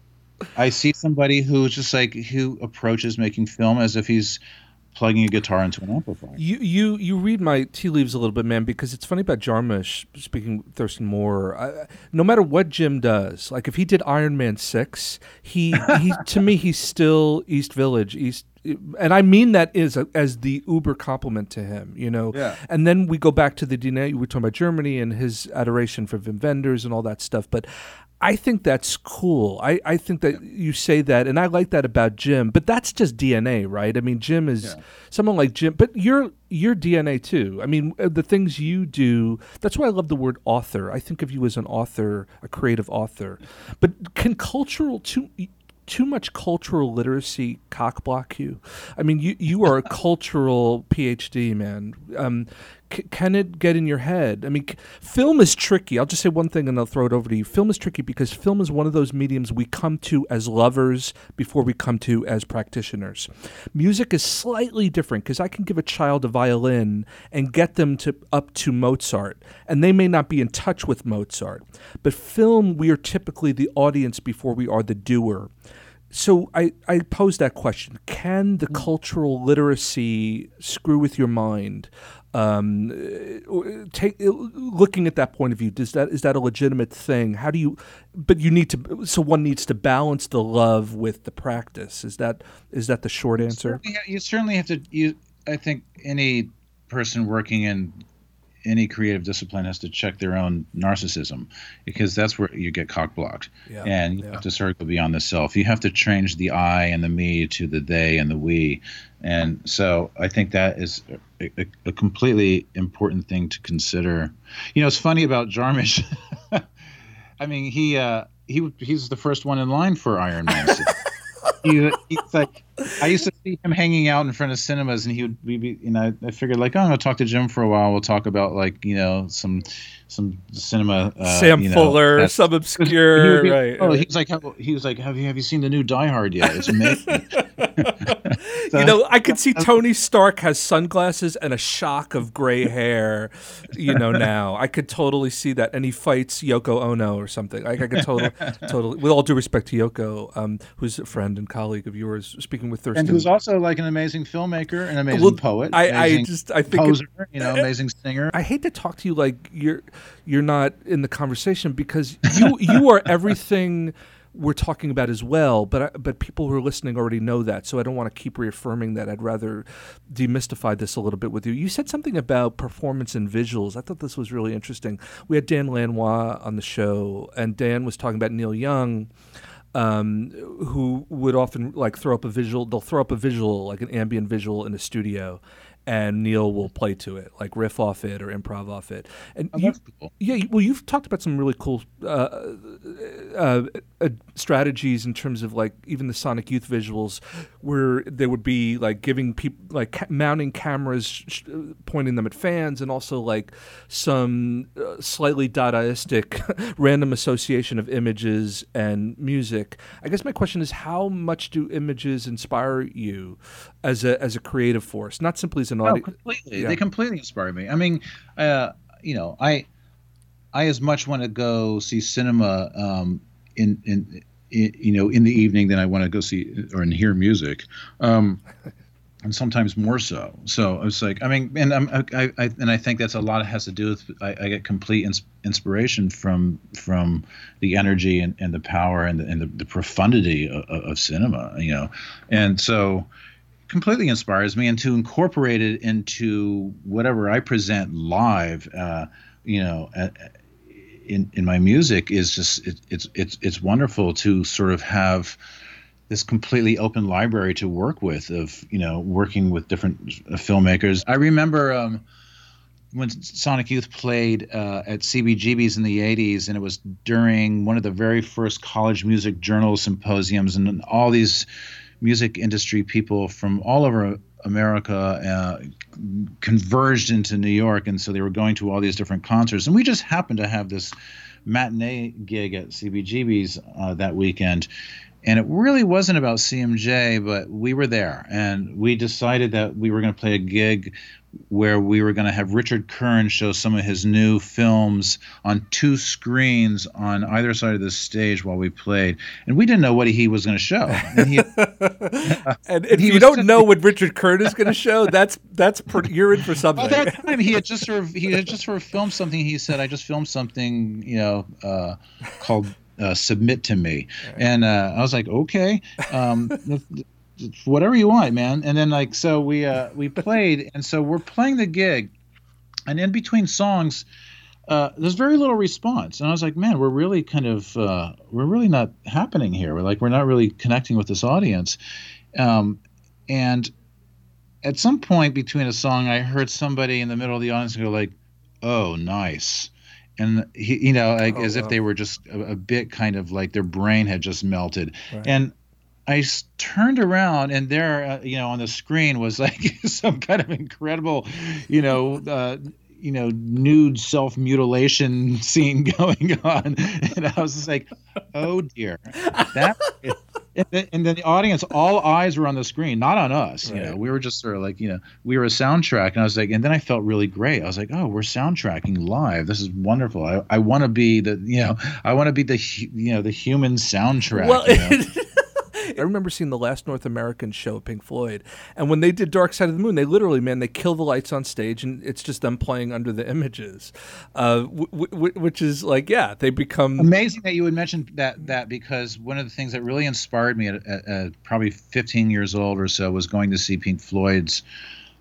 I see somebody who's just like who approaches making film as if he's plugging a guitar into an amplifier. You you you read my tea leaves a little bit, man, because it's funny about Jarmusch. Speaking Thurston Moore, I, no matter what Jim does, like if he did Iron Man six, he he to me he's still East Village East. And I mean that is a, as the uber compliment to him, you know. Yeah. And then we go back to the DNA. We're talking about Germany and his adoration for Wim Wenders and all that stuff. But I think that's cool. I, I think that you say that, and I like that about Jim. But that's just DNA, right? I mean, Jim is someone like Jim, but you're you're DNA too. I mean, uh, the things you do. That's why I love the word author. I think of you as an author, a creative author. But can cultural too too much cultural literacy cockblock you? I mean, you you are a cultural PhD, man. Um, c- can it get in your head? I mean, c- film is tricky. I'll just say one thing and I'll throw it over to you. Film is tricky because film is one of those mediums we come to as lovers before we come to as practitioners. Music is slightly different because I can give a child a violin and get them to up to Mozart, and they may not be in touch with Mozart. But film, we are typically the audience before we are the doer. So I, I pose that question: Can the mm. cultural literacy screw with your mind? Um, uh, take uh, looking at that point of view. Does that is that a legitimate thing? How do you? But you need to. So one needs to balance the love with the practice. Is that is that the short answer? You certainly have to. You, I think any person working in any creative discipline has to check their own narcissism because that's where you get cock blocked. Yeah, and you yeah. have to circle beyond the self. You have to change the I and the me to the they and the we. And so I think that is a, a, a completely important thing to consider. You know, it's funny about Jarmusch. I mean, he uh, he he's the first one in line for Iron Man. he, he's like I used to see him hanging out in front of cinemas, and he would be, you know, I figured like, oh, I'm gonna talk to Jim for a while. We'll talk about like, you know, some some cinema. Uh, Sam you know, Fuller, that- some obscure, would be- right? Oh, right. he was like, have, he was like, have you have you seen the new Die Hard yet? It's amazing. you know, I could see Tony Stark has sunglasses and a shock of gray hair. You know, now I could totally see that, and he fights Yoko Ono or something. Like I could totally, totally. With all due respect to Yoko, um, who's a friend and colleague of yours, speaking with Thurston, and who's also like an amazing filmmaker, an amazing Well, poet, I- I just- I think it- poser, you know, amazing singer. I hate to talk to you like you're you're not in the conversation because you you are everything we're talking about as well. But I, but people who are listening already know that, so I don't want to keep reaffirming that. I'd rather demystify this a little bit with you. You said something about performance and visuals. I thought this was really interesting. We had Dan Lanois on the show, and Dan was talking about Neil Young um, who would often like throw up a visual. They'll throw up a visual, like an ambient visual, in the studio, and Neil will play to it, like riff off it or improv off it. And Oh, you, cool. yeah, well, you've talked about some really cool uh, uh, uh, strategies in terms of like even the Sonic Youth visuals, where they would be like giving people like ca- mounting cameras, sh- sh- pointing them at fans, and also like some uh, slightly Dadaistic random association of images and music. I guess my question is, how much do images inspire you as a as a creative force, not simply as an Oh, audience? completely. Yeah. They completely inspire me. I mean, uh, you know, I I as much want to go see cinema um, in, in in you know in the evening than I want to go see or and hear music. Um, and sometimes more so. So it's like, I mean, and I'm, I, I, and I think that's a lot has to do with I, I get complete ins- inspiration from from the energy and, and the power and the, and the, the profundity of, of cinema, you know, and so completely inspires me and to incorporate it into whatever I present live, uh, you know, uh, in in my music is just it, it's it's it's wonderful to sort of have this completely open library to work with of you know working with different uh, filmmakers. I remember um, when Sonic Youth played uh, at CBGB's in the 80s, and it was during one of the very first college music journal symposiums, and all these music industry people from all over America uh, converged into New York, and so they were going to all these different concerts, and we just happened to have this matinee gig at CBGB's uh, that weekend. And it really wasn't about CMJ, but we were there, and we decided that we were going to play a gig where we were going to have Richard Kern show some of his new films on two screens on either side of the stage while we played, and we didn't know what he was going to show. And, he, and if you don't know what Richard Kern is going to show, that's that's pretty, you're in for something. By that time, he had just sort of he had just sort of filmed something. He said, "I just filmed something, you know, uh, called uh, Submit to Me," and uh, I was like, "Okay, um, whatever you want, man." And then like so we uh, we played, and so we're playing the gig, and in between songs. Uh, there's very little response, and I was like, "Man, we're really kind of, uh, we're really not happening here. We're like, we're not really connecting with this audience." Um, and at some point between a song, I heard somebody in the middle of the audience go like, "Oh, nice," and he, you know, like Oh, as if they were just a, a bit kind of like their brain had just melted, Right. and. I s- turned around and there, uh, you know, on the screen was like some kind of incredible, you know, uh, you know, nude self mutilation scene going on, and I was just like, "Oh dear, that." And then, and then the audience, all eyes were on the screen, not on us. You know, we were just sort of like, you know, we were a soundtrack, and I was like, and then I felt really great. I was like, oh, we're soundtracking live. This is wonderful. I, I want to be the, you know, I want to be the, you know, the human soundtrack. Well, you know? I remember seeing the last North American show of Pink Floyd, and when they did Dark Side of the Moon, they literally, man, they kill the lights on stage, and it's just them playing under the images, uh, w- w- which is like, yeah, they become amazing that you would mention that that because one of the things that really inspired me at, at, at probably 15 years old or so was going to see Pink Floyd's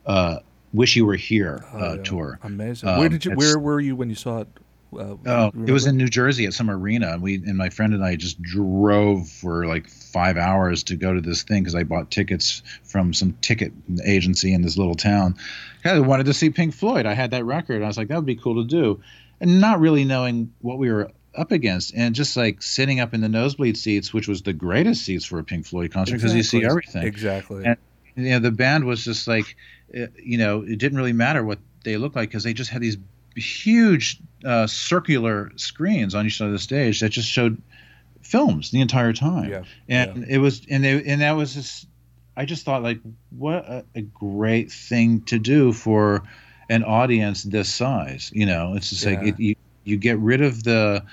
uh, "Wish You Were Here" uh, Oh, yeah. tour. amazing. Um, where did you? Where were you when you saw it? Uh, Oh, it was in New Jersey at some arena, and we and my friend and I just drove for like five hours to go to this thing because I bought tickets from some ticket agency in this little town. I wanted to see Pink Floyd. I had that record. And I was like, that would be cool to do, and not really knowing what we were up against, and just like sitting up in the nosebleed seats, which was the greatest seats for a Pink Floyd concert because you see everything. Exactly. And you know, the band was just like, uh, you know, it didn't really matter what they looked like because they just had these huge uh, circular screens on each side of the stage that just showed films the entire time. Yeah, and it was, and they, and that was just, I just thought like, what a, a great thing to do for an audience this size. You know, it's just like it, you you get rid of the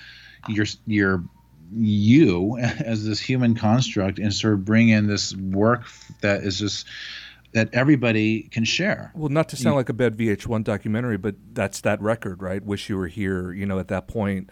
your your you as this human construct and sort of bring in this work that is just that everybody can share. Well, not to sound like a bad VH1 documentary, but that's that record, right? Wish you were here. You know, at that point,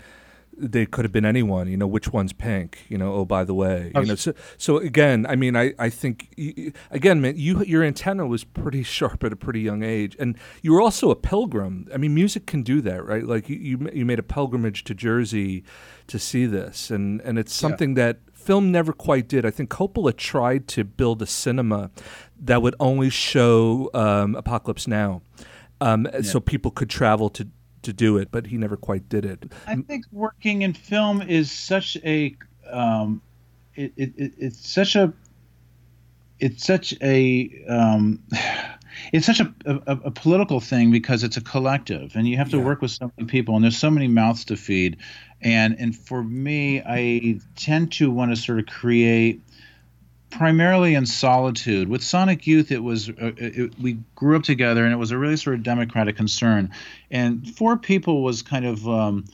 they could have been anyone. You know, which one's Pink? You know, oh by the way, you know. So, so again, I mean, I, I think y- y- again, man, you your antenna was pretty sharp at a pretty young age, and you were also a pilgrim. I mean, music can do that, right? Like you you, you made a pilgrimage to Jersey to see this, and and it's something that film never quite did. I think Coppola tried to build a cinema that would only show um, Apocalypse Now, um, so people could travel to to do it, but he never quite did it. I think working in film is such a um, it, it, it, it's such a it's such a um, it's such a, a, a political thing because it's a collective and you have to Yeah. work with so many people and there's so many mouths to feed and and for me I tend to want to sort of create primarily in solitude. With Sonic Youth, it was uh, it, we grew up together, and it was a really sort of democratic concern. And four people was kind of um,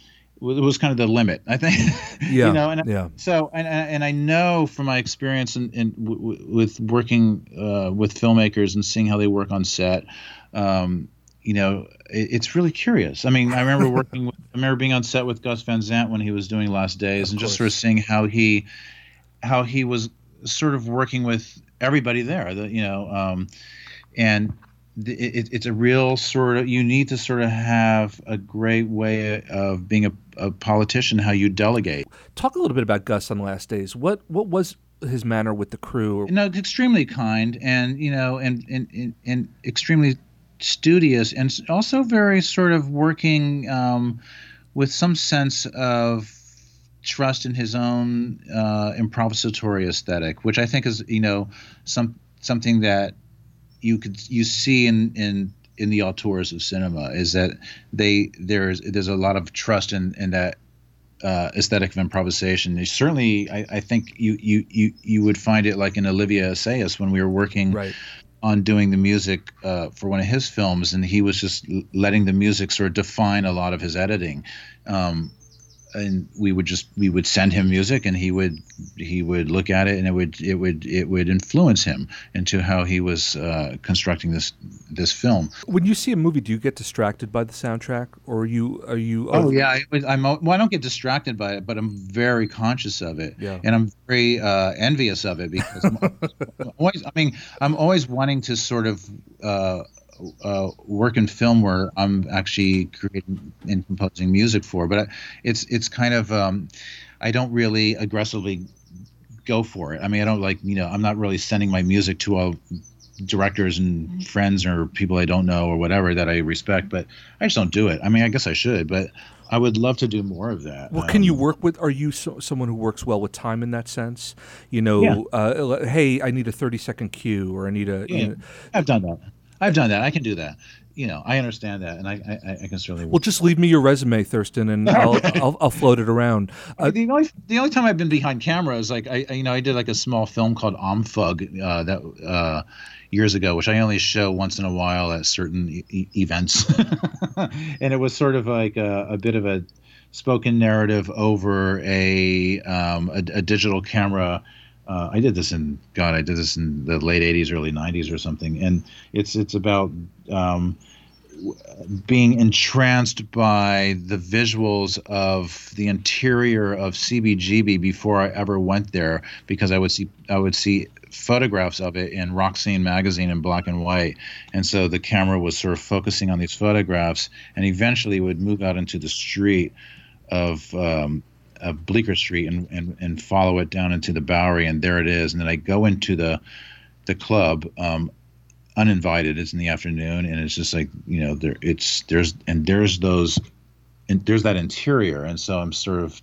it was kind of the limit, I think. Yeah, you know, and yeah. so and and I know from my experience in, in w- with working uh, with filmmakers and seeing how they work on set. Um, you know, it, it's really curious. I mean, I remember working. With, I remember being on set with Gus Van Sant when he was doing Last Days, Of and just sort of seeing how he, how he was sort of working with everybody there. The, you know, um, and the, it, it's a real sort of. You need to sort of have a great way of being a, a politician. How you delegate. Talk a little bit about Gus on the Last Days. What what was his manner with the crew? Or, No, extremely kind, and you know, and and and, and extremely studious, and also very sort of working um, with some sense of trust in his own uh, improvisatory aesthetic, which I think is you know some something that you could you see in in in the auteurs of cinema is that they there's there's a lot of trust in in that uh, aesthetic of improvisation. They certainly, I, I think you, you you you would find it like in Olivier Assayas when we were working right. on doing the music uh, for one of his films, and he was just letting the music sort of define a lot of his editing. Um, and we would just we would send him music and he would he would look at it and it would it would it would influence him into how he was uh, constructing this this film When you see a movie, do you get distracted by the soundtrack, or are you are you? oh yeah I, i'm well I don't get distracted by it but I'm very conscious of it Yeah. and I'm very uh, envious of it because I'm always I mean I'm always wanting to sort of uh, uh, work in film where I'm actually creating and composing music for. But it's it's kind of um, I don't really aggressively go for it. I mean, I don't like you know I'm not really sending my music to all directors and friends or people I don't know or whatever that I respect. But I just don't do it. I mean, I guess I should, but I would love to do more of that. Well, can you Um, work with? Are you so, someone who works well with time in that sense? You know, Yeah. uh, hey, I need a thirty second cue, or I need a you know i've done that. I've done that. I can do that. You know, I understand that, and I I, I can certainly. well, just leave me your resume, Thurston, and I'll I'll, I'll float it around. Uh, the only the only time I've been behind camera is like I I- you know I did like a small film called Omfug uh, that uh, years ago, which I only show once in a while at certain e- e- events, and it was sort of like a, a bit of a spoken narrative over a um, a, a digital camera. Uh, I did this in God, I did this in the late '80s, early '90s, or something, and it's it's about um, being entranced by the visuals of the interior of CBGB before I ever went there because I would see I would see photographs of it in Scene magazine in black and white. And so the camera was sort of focusing on these photographs and eventually would move out into the street of um, of Bleecker Street and, and and follow it down into the Bowery and there it is and then I go into the the club um, uninvited it's in the afternoon and it's just like you know there it's there's and there's those and there's that interior and so i'm sort of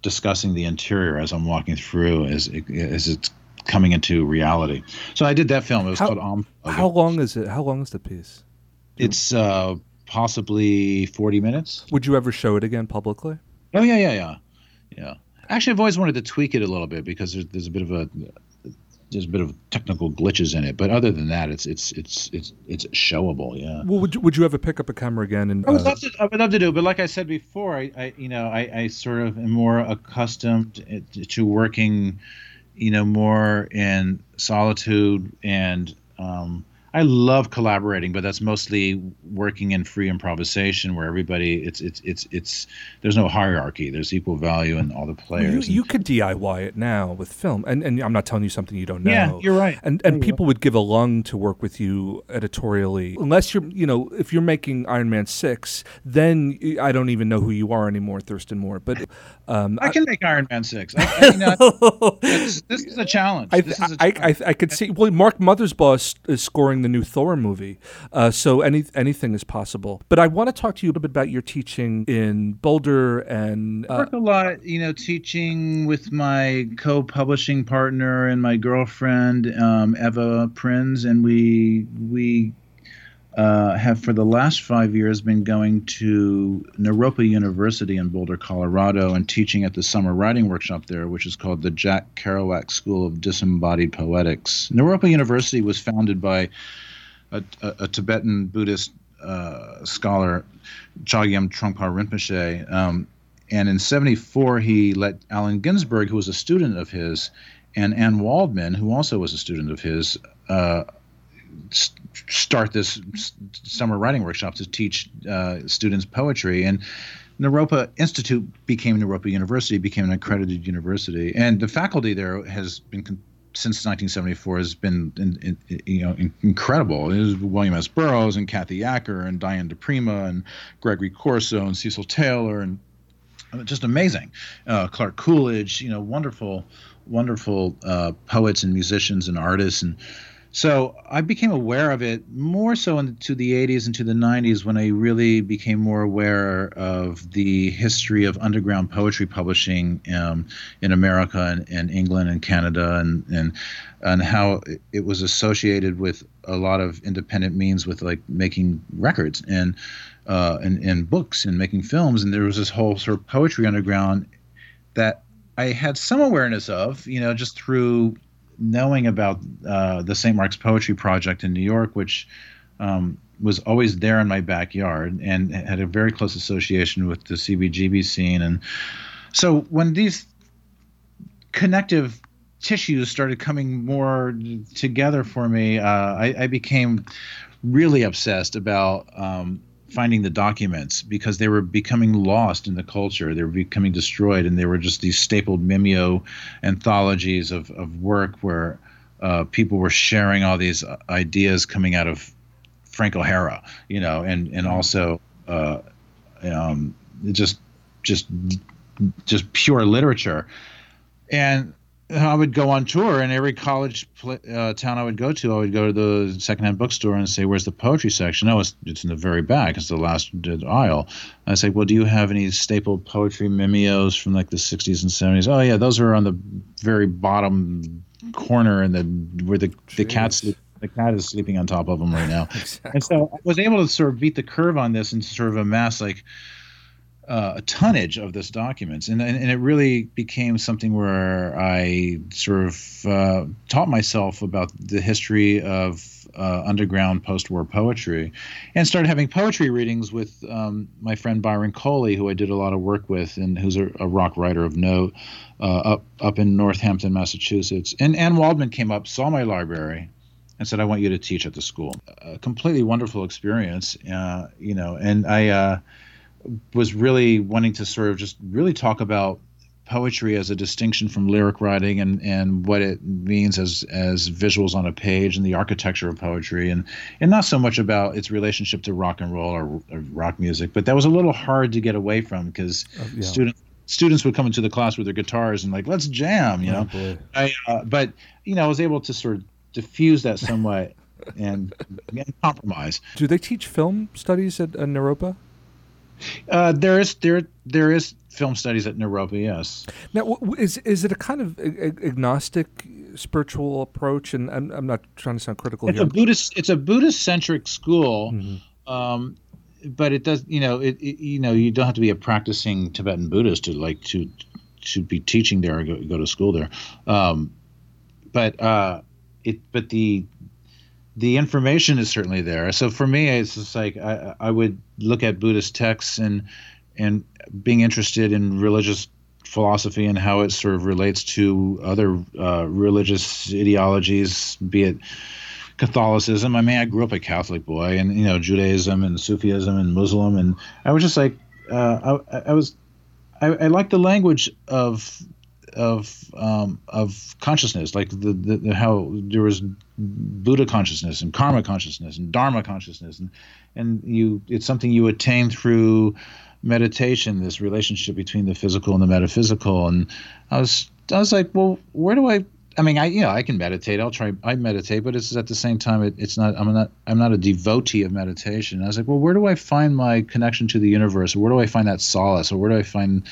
discussing the interior as i'm walking through as it, as it's coming into reality so i did that film it was How- called Om. how long is it? How long is the piece? it's uh possibly 40 minutes Would you ever show it again publicly? oh yeah yeah yeah yeah actually i've always wanted to tweak it a little bit because there's, there's a bit of a there's a bit of technical glitches in it but other than that it's it's it's it's it's showable yeah Well, would you, would you ever pick up a camera again and? I would uh, love to. I would love to do, it, but like I said before, I, I you know, I, I sort of am more accustomed to working, you know, more in solitude, and um, I love collaborating, but that's mostly working in free improvisation, where everybody, it's it's it's it's there's no hierarchy. There's equal value in all the well, you, players. you could DIY it now with film, and, and I'm not telling you something you don't know. Yeah, you're right. And and people would give a lung to work with you editorially, unless you're, you know, if you're making Iron Man six, then I don't even know who you are anymore, Thurston Moore. But um, I can make Iron Man six. I, I, you know, it's, this is a challenge. I, this is a I, I. I could see. Well, Mark Mothersbaugh is, is the new Thor movie, uh, so any anything is possible. But I want to talk to you a bit about your teaching in Boulder and I uh, work a lot, you know, teaching with my co-publishing partner and my girlfriend um, Eva Prinz, and we we uh, have for the last five years been going to Naropa University in Boulder, Colorado, and teaching at the summer writing workshop there, which is called the Jack Kerouac School of Disembodied Poetics. Naropa University was founded by a, a, a Tibetan Buddhist uh, scholar, Chogyam Trungpa Rinpoche. Um, and in 74, he let Allen Ginsberg, who was a student of his, and Anne Waldman, who also was a student of his, uh, s- start this summer writing workshop to teach uh, students poetry. And Naropa Institute became Naropa University, became an accredited university, and the faculty there has been since 1974 has been in, in, you know incredible. Was William S. Burroughs and Kathy Acker and Diane di Prima and Gregory Corso and Cecil Taylor and uh, just amazing. Uh, Clark Coolidge, you know, wonderful, wonderful uh, poets and musicians and artists and so I became aware of it more so into the 80s and to the 90s when I really became more aware of the history of underground poetry publishing um, in America and, and England and Canada and and and how it- was associated with a lot of independent means with like making records and uh, and, and books and making films. And there was this whole sort of poetry underground that I had some awareness of, you know, just through knowing about uh, the St. Mark's Poetry Project in New York, which um, was always there in my backyard and had a very close association with the CBGB scene. And so when these connective tissues started coming more together for me, uh, I, I, became really obsessed about um, finding the documents because they were becoming lost in the culture. They were becoming destroyed, and they were just these stapled mimeo anthologies of, of work where uh, people were sharing all these ideas coming out of Frank O'Hara, you know, and and also uh, um, just just just pure literature. And I would go on tour, and every college uh, town I would go to, I would go to the secondhand bookstore and say, "Where's the poetry section?" No, it's, it's in the very back. It's the last aisle. I say, "Well, do you have any stapled poetry mimeos from like the '60s and '70s?" Oh yeah, those are on the very bottom corner, and the where the the cats the cat is sleeping on top of them right now. exactly. And so I was able to sort of beat the curve on this and sort of amass like uh, a tonnage of this documents, and, and, and it really became something where I sort of uh, taught myself about the history of uh, underground post-war poetry, and started having poetry readings with um, my friend Byron Coley, who I did a lot of work with, and who's a, a rock writer of note uh, up up in Northampton, Massachusetts. And Anne Waldman came up, saw my library, and said, "I want you to teach at the school." A completely wonderful experience, uh, you know. And I uh, was really wanting to sort of just really talk about poetry as a distinction from lyric writing and and what it means as as visuals on a page and the architecture of poetry and and not so much about its relationship to rock and roll or, or rock music but that was a little hard to get away from because uh, yeah. students students would come into the class with their guitars and like let's jam you oh, know I, uh, but you know I was able to sort of diffuse that somewhat and, and, compromise. Do they teach film studies at, at Naropa? Uh, there is there there is film studies at Naropa. Yes. Now, is is it a kind of agnostic spiritual approach? And I'm, I'm not trying to sound critical it's here. a Buddhist. It's a Buddhist centric school. Mm-hmm. Um, but it does, you know, it, it, you know, you don't have to be a practicing Tibetan Buddhist to like to to be teaching there or go, go to school there. Um, but uh, it but the the information is certainly there. So for me, it's just like I, I would look at Buddhist texts and and being interested in religious philosophy and how it sort of relates to other uh, religious ideologies, be it Catholicism. I mean, I grew up a Catholic boy, and you know Judaism and Sufism and Muslim, and I was just like, uh, I, I was, I, I like the language of of um, of consciousness, like the, the, the, how there was Buddha consciousness and karma consciousness and Dharma consciousness, and and you it's something you attain through meditation. This relationship between the physical and the metaphysical, and I was I was like, well, where do I? I mean, I you know I can meditate. I'll try. I meditate, but it's at the same time it, it's not. I'm not. I'm not a devotee of meditation. I was like, well, where do I find my connection to the universe? Where do I find that solace? Or where do I find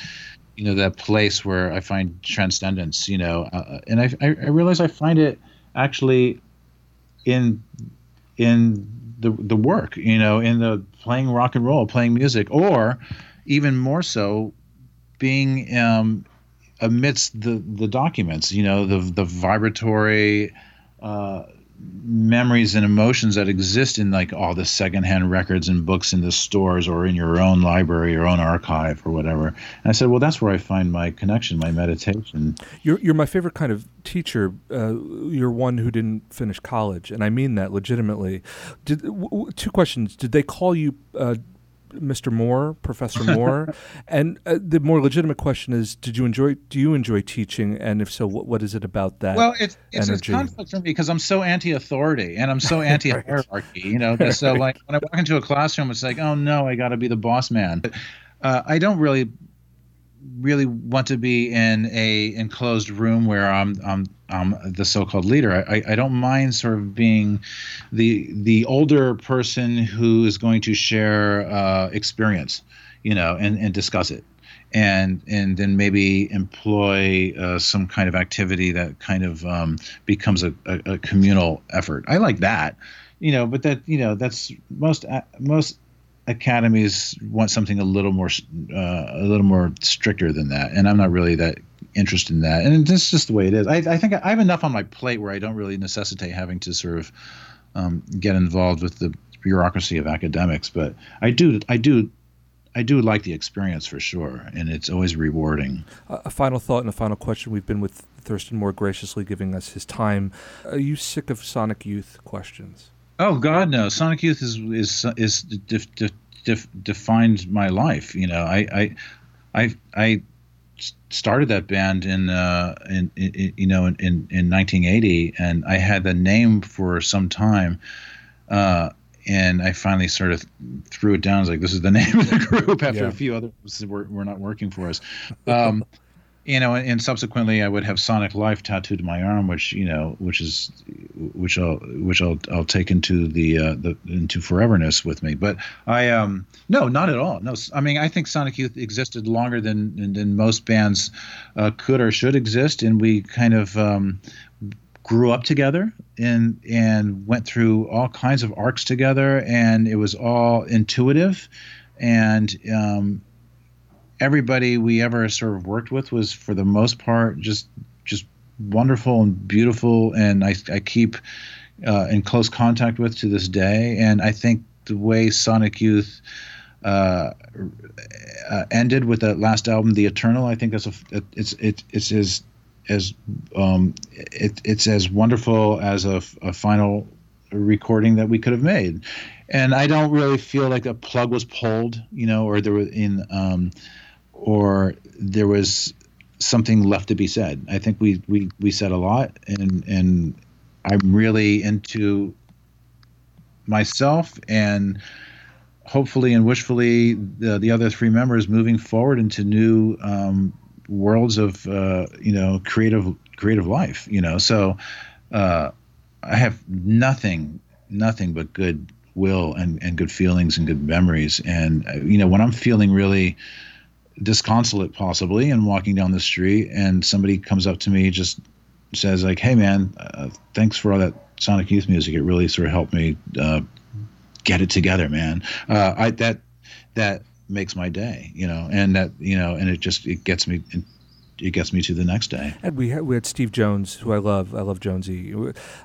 you know that place where I find transcendence. You know, uh, and I, I I realize I find it actually in in the the work. You know, in the playing rock and roll, playing music, or even more so, being um, amidst the the documents. You know, the the vibratory. Uh, memories and emotions that exist in like all the secondhand records and books in the stores or in your own library, your own archive or whatever. And I said, well, that's where I find my connection, my meditation. You're you're my favorite kind of teacher. Uh, you're one who didn't finish college, and I mean that legitimately. Did w- w- two questions? Did they call you? Uh, Mr. Moore, Professor Moore, and uh, the more legitimate question is: Did you enjoy? Do you enjoy teaching? And if so, what, what is it about that? Well, it's it's a conflict for me because I'm so anti-authority and I'm so anti-hierarchy. You know, so like when I walk into a classroom, it's like, oh no, I got to be the boss man. Uh, I don't really really want to be in a enclosed room where I'm I'm I'm the so-called leader. I, I don't mind sort of being the the older person who is going to share uh, experience, you know, and and discuss it, and and then maybe employ uh, some kind of activity that kind of um, becomes a, a, a communal effort. I like that, you know, but that you know that's most most academies want something a little more uh, a little more stricter than that, and I'm not really that interested in that. And is just the way it is. I, I think I have enough on my plate where I don't really necessitate having to sort of um, get involved with the bureaucracy of academics. But I do I do I do like the experience for sure, and it's always rewarding. A final thought and a final question. We've been with Thurston Moore graciously giving us his time. Are you sick of Sonic Youth questions? Oh God, no! Sonic Youth is is is def, def, def, defined my life. You know, I I I, I started that band in, uh, in, in you know in, in 1980, and I had the name for some time. Uh, and I finally sort of threw it down. I was like, "This is the name of the group." After Yeah. a few others were, were not working for us, um, you know, and, subsequently I would have Sonic Life tattooed to my arm, which you know, which is, which I'll, which I'll, I'll take into the, uh, the into foreverness with me. But I, um, no, not at all. No, I mean, I think Sonic Youth existed longer than, than most bands uh, could or should exist, and we kind of. Um, grew up together and and went through all kinds of arcs together and it was all intuitive and um, everybody we ever sort of worked with was for the most part just just wonderful and beautiful and I, I keep uh, in close contact with to this day and I think the way Sonic Youth uh, uh, ended with that last album, The Eternal. I think that's a it's it, it's as as um, it, it's as wonderful as a, a final recording that we could have made. And I don't really feel like a plug was pulled, you know, or there was in um, or there was something left to be said. I think we we we said a lot, and and I'm really into myself and hopefully and wishfully the, the other three members moving forward into new um, worlds of uh, you know creative creative life you know so uh, I have nothing nothing but good will and, and good feelings and good memories and uh, you know when I'm feeling really disconsolate possibly and walking down the street and somebody comes up to me just says like hey man uh, thanks for all that Sonic Youth music. It really sort of helped me uh, get it together man. Uh, I that that makes my day you know and that you know and it just it gets me it gets me to the next day And we had, we had Steve Jones, who I love. I love Jonesy.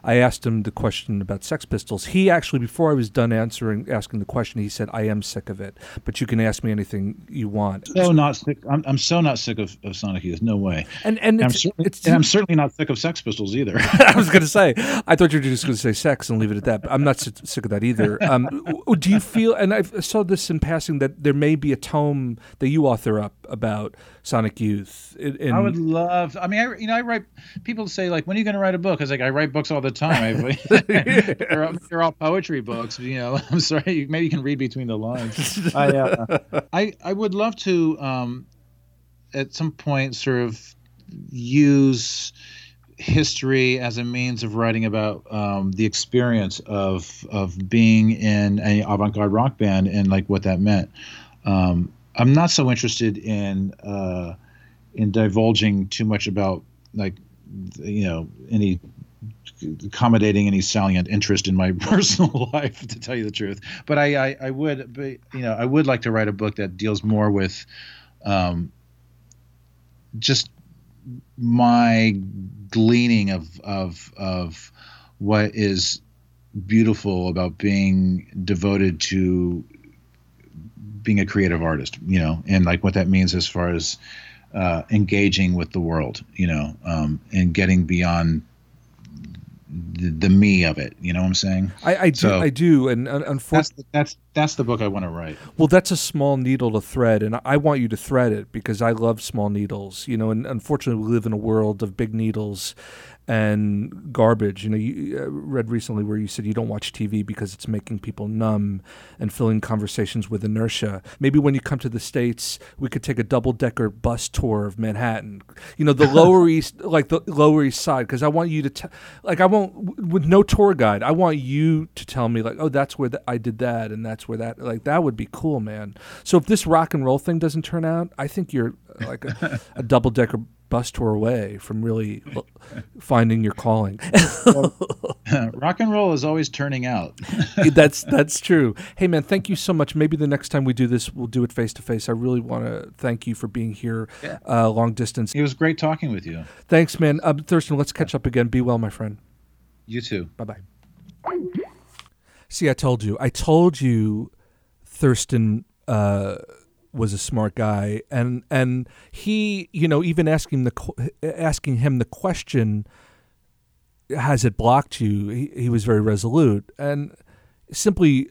I asked him the question about Sex Pistols. He actually, before I was done answering asking the question, he said, "I am sick of it, but you can ask me anything you want." so not sick I'm, I'm so not sick of, of Sonic Youth no way And and I'm certainly, it's and I'm certainly not sick of Sex Pistols either I was going to say, I thought you were just going to say sex and leave it at that. But I'm not sick of that either. Um, do you feel, and I saw this in passing, that there may be a tome that you author up about Sonic Youth? In, in- I would love. I mean, I you know I write. People say like, when are you going to write a book? I was like, I write books all the time. They're, all, they're all poetry books. You know, I'm sorry. Maybe you can read between the lines. I uh, I I would love to um, at some point sort of use history as a means of writing about um, the experience of of being in a avant-garde rock band and like what that meant. Um, I'm not so interested in uh, in divulging too much about like you know any accommodating any salient interest in my personal life to tell you the truth. But I, I i would but you know i would like to write a book that deals more with um just my gleaning of of of what is beautiful about being devoted to being a creative artist you know and like what that means as far as uh, engaging with the world you know um, and getting beyond the, the me of it you know what i'm saying I, I do, So- I do, and un- that's unfortunately, that's that's the book i want to write well, that's a small needle to thread, and I want you to thread it because I love small needles. You know, and unfortunately, we live in a world of big needles and garbage. You know, you uh, read recently where you said you don't watch TV because it's making people numb and filling conversations with inertia. Maybe when you come to the states, we could take a double decker bus tour of Manhattan. You know, the Lower East, like the Lower East Side, because I want you to, t- like, I won't w- with no tour guide. I want you to tell me, like, oh, that's where th- I did that, and that's where that, like, that would be cool, man. So if this rock and roll thing doesn't turn out, I think you're like a, a double decker bus tour away from really finding your calling. Rock and roll is always turning out. that's that's true. Hey man, thank you so much. Maybe the next time we do this, we'll do it face to face. I really want to thank you for being here, uh, long distance. It was great talking with you. Thanks, man. Uh, Thurston, let's catch up again. Be well, my friend. You too. Bye bye. See, I told you. I told you, Thurston uh, was a smart guy, and and he, you know, even asking the asking him the question, has it blocked you? He, he was very resolute, and simply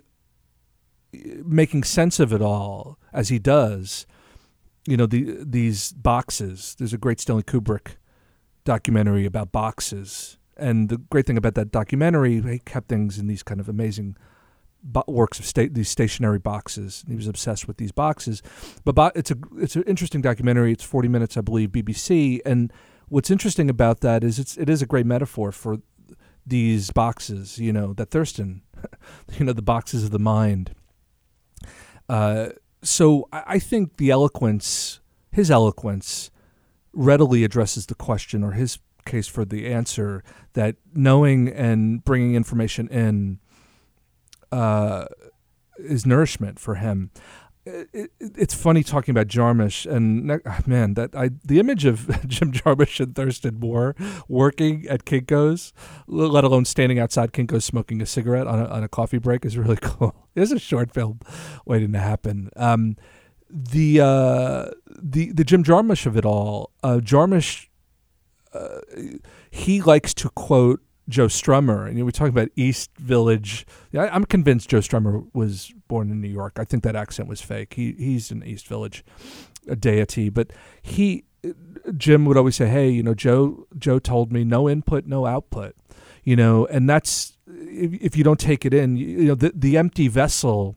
making sense of it all as he does. You know, the these boxes. There's a great Stanley Kubrick documentary about boxes. And the great thing about that documentary, he kept things in these kind of amazing works of state, these stationary boxes. He was obsessed with these boxes. But bo- it's a it's an interesting documentary. It's 40 minutes, I believe, BBC. And what's interesting about that is it's it is a great metaphor for these boxes. You know that Thurston, you know the boxes of the mind. Uh, so I, I think the eloquence, his eloquence, readily addresses the question or his case for the answer that knowing and bringing information in uh, is nourishment for him. It, it, it's funny talking about Jarmusch and man that I the image of Jim Jarmusch and Thurston Moore working at Kinko's, let alone standing outside Kinko's smoking a cigarette on a, on a coffee break is really cool. It's a short film waiting to happen. Um, the uh, the the Jim Jarmusch of it all, uh, Jarmusch, uh, he likes to quote Joe Strummer, and you know, we talk about East Village. I, I'm convinced Joe Strummer was born in New York. I think that accent was fake. He he's an East Village deity, but he Jim would always say, "Hey, you know, Joe Joe told me no input, no output." You know, and that's if, if you don't take it in, you, you know, the the empty vessel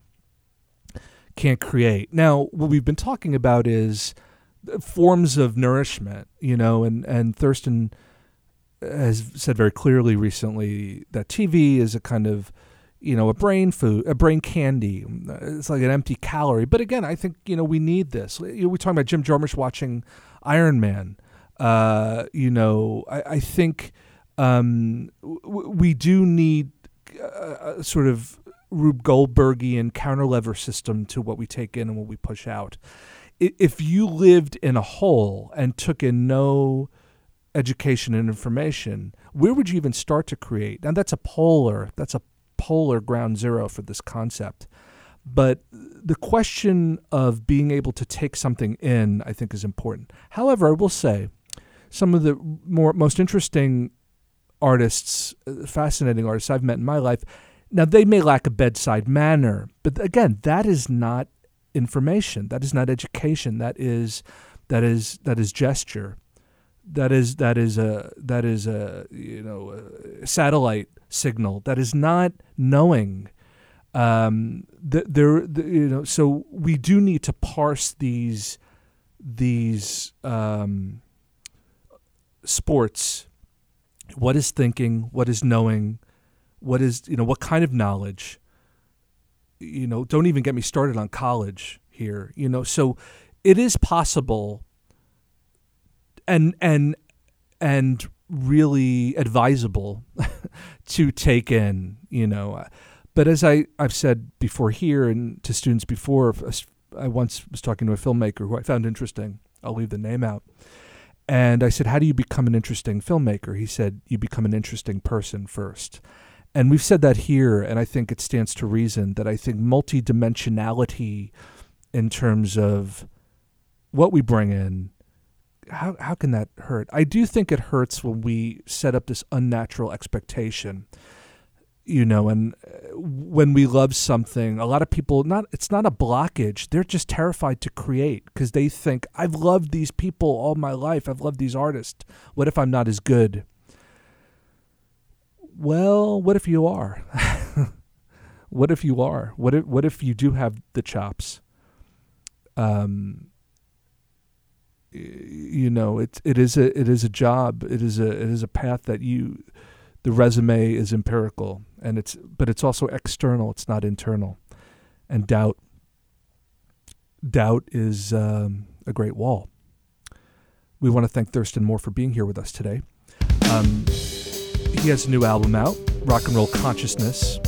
can't create. Now, what we've been talking about is uh, forms of nourishment, you know, and, and Thurston has said very clearly recently that TV is a kind of, you know, a brain food, a brain candy. It's like an empty calorie. But again, I think, you know, we need this. We're talking about Jim Jarmusch watching Iron Man. Uh, you know, I, I think um, w- we do need a, a sort of Rube Goldbergian counterlever system to what we take in and what we push out. If you lived in a hole and took in no education and information, where would you even start to create? And that's a polar, that's a polar ground zero for this concept. But the question of being able to take something in, I think, is important. However, I will say some of the more most interesting artists, uh, fascinating artists I've met in my life, now they may lack a bedside manner, but again, that is not information. That is not education. That is that is that is gesture. That is that is a that is a you know a satellite signal. That is not knowing. Um, th- there, the, you know, so we do need to parse these these um, sports. What is thinking? What is knowing? What is you know what kind of knowledge? You know, don't even get me started on college here. You know, so it is possible and and and really advisable to take in you know. But as i i've said before here and to students before i once was talking to a filmmaker who i found interesting i'll leave the name out and i said how do you become an interesting filmmaker? He said you become an interesting person first. And we've said that here and i think it stands to reason that i think multidimensionality in terms of what we bring in how how can that hurt? I do think it hurts when we set up this unnatural expectation. You know, and uh, when we love something, a lot of people not it's not a blockage. They're just terrified to create because they think I've loved these people all my life. I've loved these artists. What if I'm not as good? Well, what if you are? what if you are? What if what if you do have the chops? Um you know it it is a it is a job it is a it is a path that you the resume is empirical and it's but it's also external it's not internal and doubt doubt is um, a great wall we want to thank Thurston Moore for being here with us today. Um, he has a new album out, Rock and Roll Consciousness.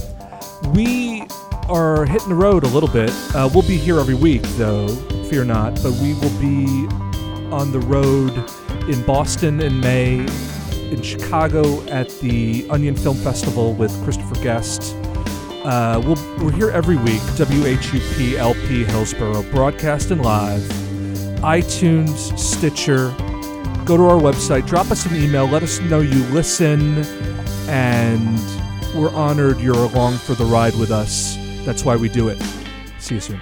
We are hitting the road a little bit. Uh, we'll be here every week, though, fear not, but we will be on the road in Boston in May, in Chicago at the Onion Film Festival with Christopher Guest. Uh, we'll, we're here every week, WHUP LP Hillsborough, broadcasting live, iTunes, Stitcher. Go to our website, drop us an email, let us know you listen, and we're honored you're along for the ride with us. That's why we do it. See you soon.